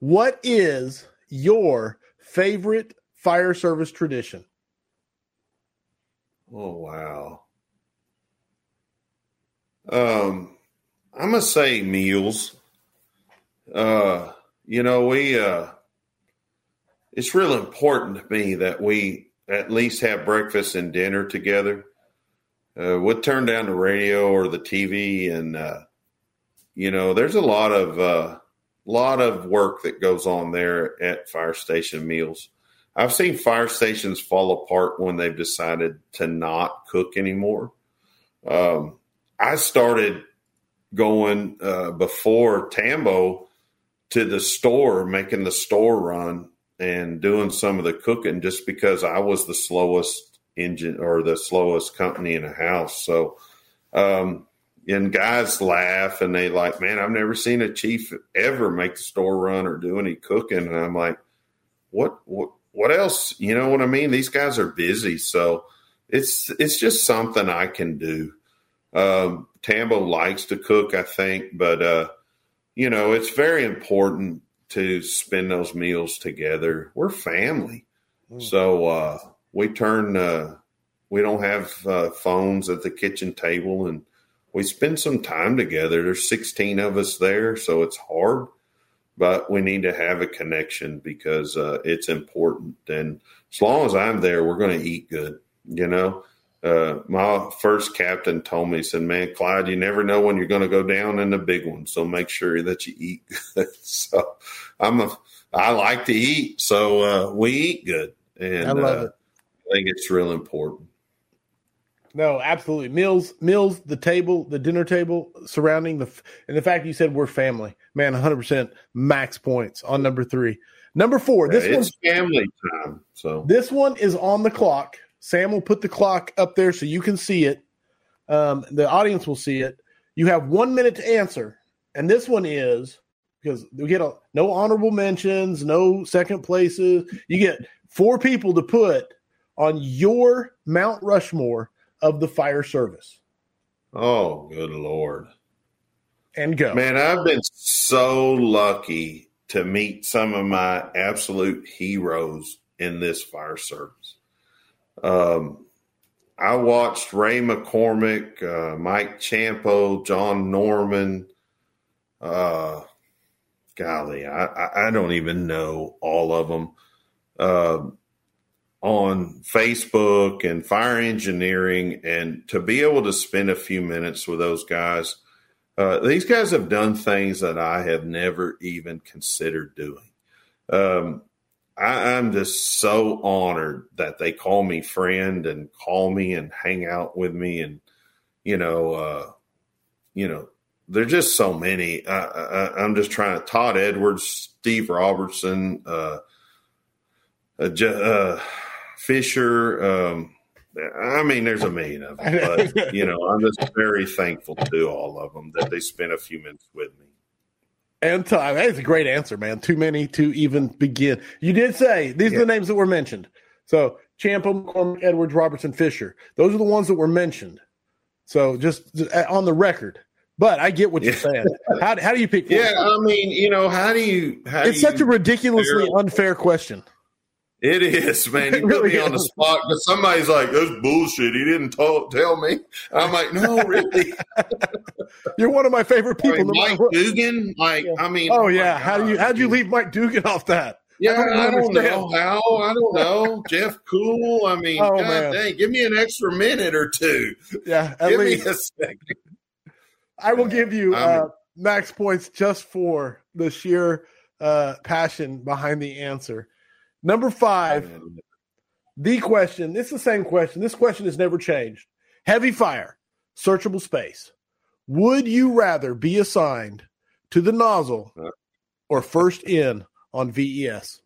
what is your favorite fire service tradition? Oh wow. Um, I'm gonna say meals. Uh, you know, we uh, it's real important to me that we at least have breakfast and dinner together. Uh, we'll turn down the radio or the TV, and uh, you know, there's a lot of uh, lot of work that goes on there at fire station meals. I've seen fire stations fall apart when they've decided to not cook anymore. Um, I started going uh, before Tambo to the store, making the store run and doing some of the cooking just because I was the slowest engine or the slowest company in a house. So, um, and guys laugh and they like, man, I've never seen a chief ever make the store run or do any cooking. And I'm like, what, what, what else? You know what I mean? These guys are busy. So it's, it's just something I can do. Um, Tambo likes to cook, I think, but, uh, you know, it's very important to spend those meals together. We're family. Mm. So, uh, we turn, uh, we don't have uh, phones at the kitchen table and we spend some time together. There's 16 of us there, so it's hard, but we need to have a connection because uh, it's important. And as long as I'm there, we're going to eat good. You know, uh, my first captain told me, he said, "Man, Clyde, you never know when you're going to go down in the big one, so make sure that you eat good." so I'm a, I like to eat, so uh, we eat good, and I love uh, it. I think it's real important. No, absolutely. Meals, meals, the table, the dinner table surrounding the, and the fact you said we're family, man, 100% max points on number three. Number four, this one's family time. So this one is on the clock. Sam will put the clock up there so you can see it. Um, the audience will see it. You have one minute to answer, and this one is because we get a, no honorable mentions, no second places. You get four people to put on your Mount Rushmore of the fire service. Oh, good Lord. And go. Man, I've been so lucky to meet some of my absolute heroes in this fire service. Um, I watched Ray McCormack, uh, Mike Ciampo, John Norman. Uh, golly, I, I, don't even know all of them. Uh, on Facebook and fire engineering, and to be able to spend a few minutes with those guys. Uh, these guys have done things that I have never even considered doing. Um, I, am just so honored that they call me friend and call me and hang out with me, and you know, uh, you know, there's just so many. I, am just trying to Todd Edwards, Steve Robertson, uh, uh, uh Fisher. Um, I mean, there's a million of them, but you know, I'm just very thankful to all of them that they spent a few minutes with me. And time. That's a great answer, man. Too many to even begin. You did say these yeah. are the names that were mentioned. So Ciampo, McCormack, Edwards, Robertson, Fisher. Those are the ones that were mentioned. So just uh, on the record. But I get what you're saying. How, how do you pick? Yeah, I mean, you know, how do you? How it's do such you a ridiculously unfair question. It is, man. You put me on the spot because somebody's like, "That's bullshit." He didn't talk, tell me. I'm like, "No, really." You're one of my favorite people. I mean, Mike Dugan, like, yeah. I mean, oh, oh yeah. How do you how do you leave Mike Dugan off that? Yeah, I don't, I don't know how. I don't know. Jeff Cool. I mean, oh, God man. dang, give me an extra minute or two. Yeah, at give least. me a second. I will give you uh, max points just for the sheer uh, passion behind the answer. Number five, the question. This is the same question. This question has never changed. Heavy fire, searchable space. Would you rather be assigned to the nozzle or first in on VES?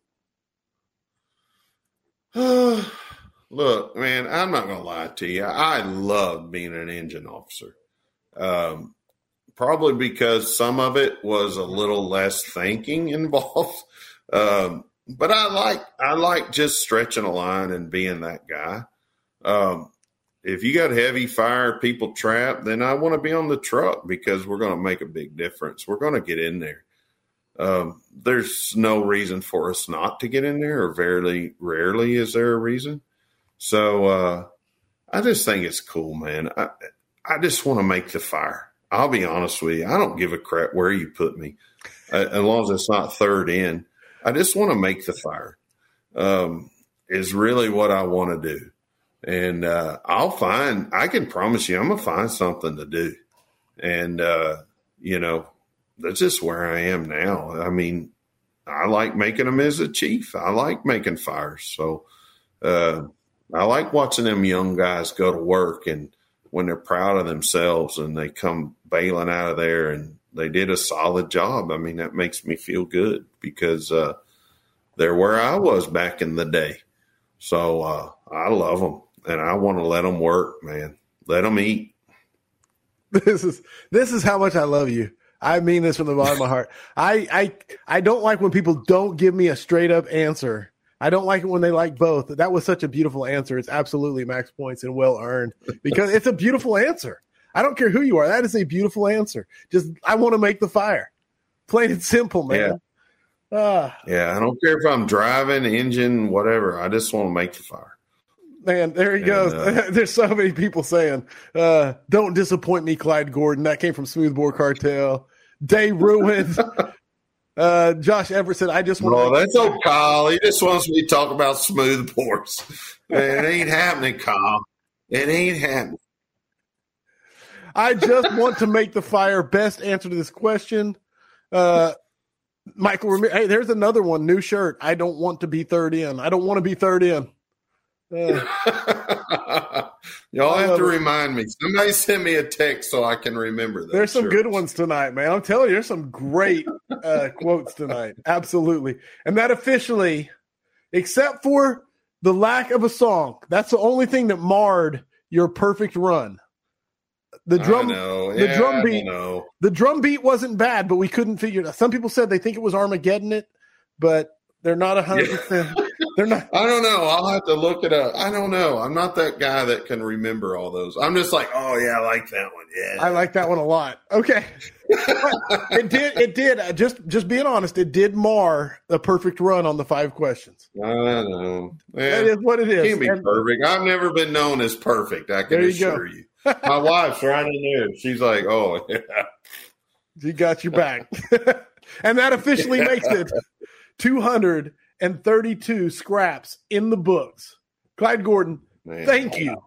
Look, man, I'm not going to lie to you. I love being an engine officer. Um, probably because some of it was a little less thinking involved. Um, but I like I like just stretching a line and being that guy. Um, if you got heavy fire people trapped, then I want to be on the truck because we're going to make a big difference. We're going to get in there. Um, there's no reason for us not to get in there, or very rarely is there a reason. So uh, I just think it's cool, man. I I just want to make the fire. I'll be honest with you. I don't give a crap where you put me, uh, as long as it's not third in. I just want to make the fire. Um, is really what I want to do, and uh, I'll find. I can promise you, I'm gonna find something to do, and uh, you know, that's just where I am now. I mean, I like making them as a chief. I like making fires, so uh, I like watching them young guys go to work and when they're proud of themselves and they come bailing out of there and they did a solid job. I mean, that makes me feel good because uh, they're where I was back in the day. So uh, I love them and I want to let them work, man. Let them eat. This is this is how much I love you. I mean this from the bottom of my heart. I I I don't like when people don't give me a straight up answer. I don't like it when they like both. That was such a beautiful answer. It's absolutely max points and well earned because it's a beautiful answer. I don't care who you are. That is a beautiful answer. Just I want to make the fire. Plain and simple, man. Yeah. Uh, yeah, I don't care if I'm driving, engine, whatever. I just want to make the fire. Man, there he goes. Uh, There's so many people saying, uh, "Don't disappoint me, Clyde Gordon." That came from Smoothbore Cartel. Day ruined. uh, Josh Everett said, "I just want." To. Oh, that's old Kyle. He just wants me to talk about smooth bores. it ain't happening, Kyle. It ain't happening. I just want to make the fire. Best answer to this question. Uh, Michael, hey, there's another one. New shirt. I don't want to be third in. I don't want to be third in. Uh, Y'all have to remind me. Somebody send me a text so I can remember that. There's some shirts. good ones tonight, man. I'm telling you, there's some great uh, quotes tonight. Absolutely. And that officially, except for the lack of a song, that's the only thing that marred your perfect run the drum the yeah, drum beat the drum beat wasn't bad, but we couldn't figure it out. Some people said they think it was Armageddon it, but they're not hundred percent. They're not. I don't know. I'll have to look it up. I don't know. I'm not that guy that can remember all those. I'm just like, oh yeah, I like that one. Yeah, I like that one a lot. Okay, it did. It did. Uh, just just being honest, it did mar the perfect run on the five questions. I know. Yeah, that is what it is. Can't be and, perfect. I've never been known as perfect. I can assure you. My wife's right in there. She's like, oh, yeah. She got you back. and that officially makes it 232 scraps in the books. Clyde Gordon, man, thank you.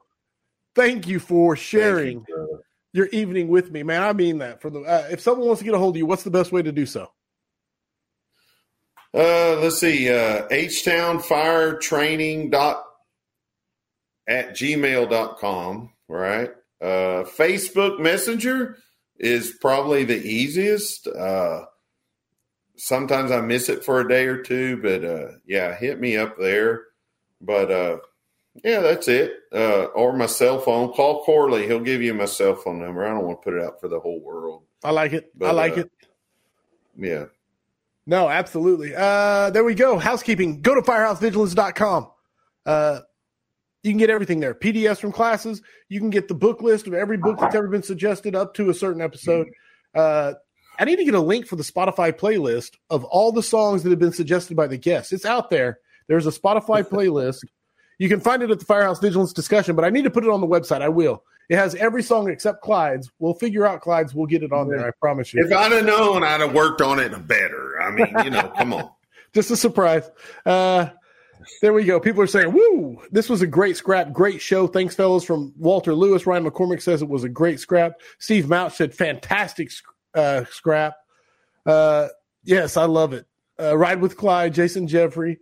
Thank you for sharing you, your evening with me, man. I mean that. For the uh, if someone wants to get a hold of you, what's the best way to do so? Uh, let's see. Uh, H-Town Fire dot at gmail.com, right? Uh, Facebook Messenger is probably the easiest. Uh, sometimes I miss it for a day or two, but uh, yeah, hit me up there. But uh, yeah, that's it. Uh, or my cell phone. Call Corley. He'll give you my cell phone number. I don't want to put it out for the whole world. I like it. But, I like uh, it. Yeah. No, absolutely. Uh, there we go. Housekeeping. Go to firehousevigilance.com. Uh, you can get everything there. PDFs from classes. You can get the book list of every book that's ever been suggested up to a certain episode. Uh, I need to get a link for the Spotify playlist of all the songs that have been suggested by the guests. It's out there. There's a Spotify playlist. You can find it at the Firehouse Vigilance discussion, but I need to put it on the website. I will. It has every song except Clyde's. We'll figure out Clyde's. We'll get it on there. I promise you. If I'd have known, I'd have worked on it better. I mean, you know, come on. Just a surprise. Uh, there we go. People are saying, "Woo! This was a great scrap, great show." Thanks, fellows. From Walter Lewis, Ryan McCormick says it was a great scrap. Steve Mount said, "Fantastic uh, scrap." Uh, yes, I love it. Uh, Ride with Clyde, Jason Jeffrey.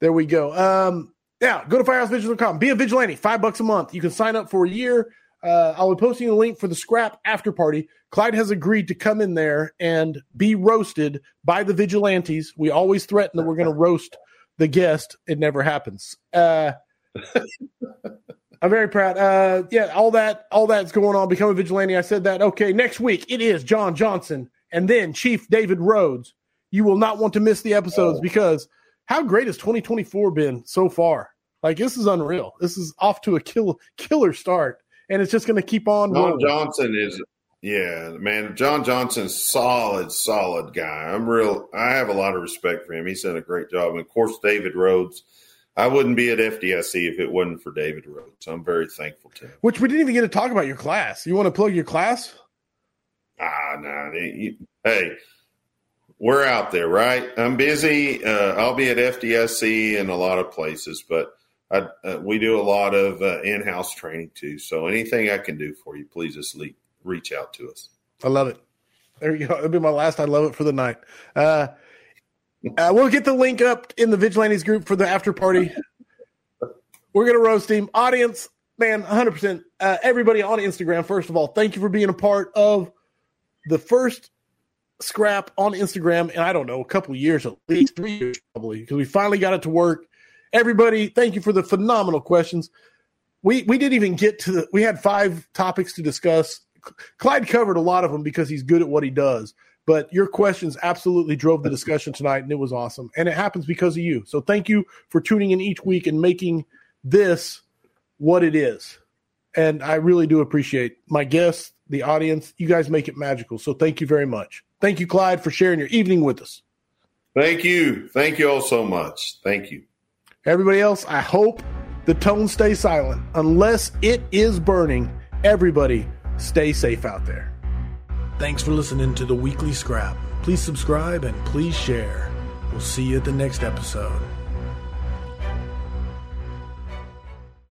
There we go. Um, yeah, go to firehousevigilance.com. Be a vigilante, five bucks a month. You can sign up for a year. Uh, I'll be posting a link for the scrap after party. Clyde has agreed to come in there and be roasted by the vigilantes. We always threaten that we're going to roast the guest. It never happens. Uh, I'm very proud. Uh, yeah, all that, all that's going on. Become a vigilante. I said that. Okay, next week it is John Johnson and then Chief David Rhodes. You will not want to miss the episodes oh. because how great has 2024 been so far? Like this is unreal. This is off to a kill, killer start, and it's just going to keep on. John rolling. Johnson is, yeah, man. John Johnson's solid, solid guy. I'm real. I have a lot of respect for him. He's done a great job, and of course, David Rhodes. I wouldn't be at FDIC if it wasn't for David Rhodes. I'm very thankful to him. Which we didn't even get to talk about your class. You want to plug your class? Ah, no. Nah, hey, we're out there, right? I'm busy. Uh, I'll be at FDIC in a lot of places, but I, uh, we do a lot of uh, in-house training too. So anything I can do for you, please just le- reach out to us. I love it. There you go. It'll be my last. I love it for the night. Uh, uh, we'll get the link up in the Vigilantes group for the after party. We're gonna roast him. Audience, man, 100. Uh, Everybody on Instagram. First of all, thank you for being a part of the first scrap on Instagram, and I don't know, a couple years, at least three years probably, because we finally got it to work. Everybody, thank you for the phenomenal questions. We we didn't even get to the. We had five topics to discuss. Clyde covered a lot of them because he's good at what he does. But your questions absolutely drove the discussion tonight, and it was awesome. And it happens because of you. So thank you for tuning in each week and making this what it is. And I really do appreciate my guests, the audience. You guys make it magical. So thank you very much. Thank you, Clyde, for sharing your evening with us. Thank you. Thank you all so much. Thank you. Everybody else, I hope the tone stays silent. Unless it is burning, everybody stay safe out there. Thanks for listening to the weekly scrap. Please subscribe and please share. We'll see you at the next episode.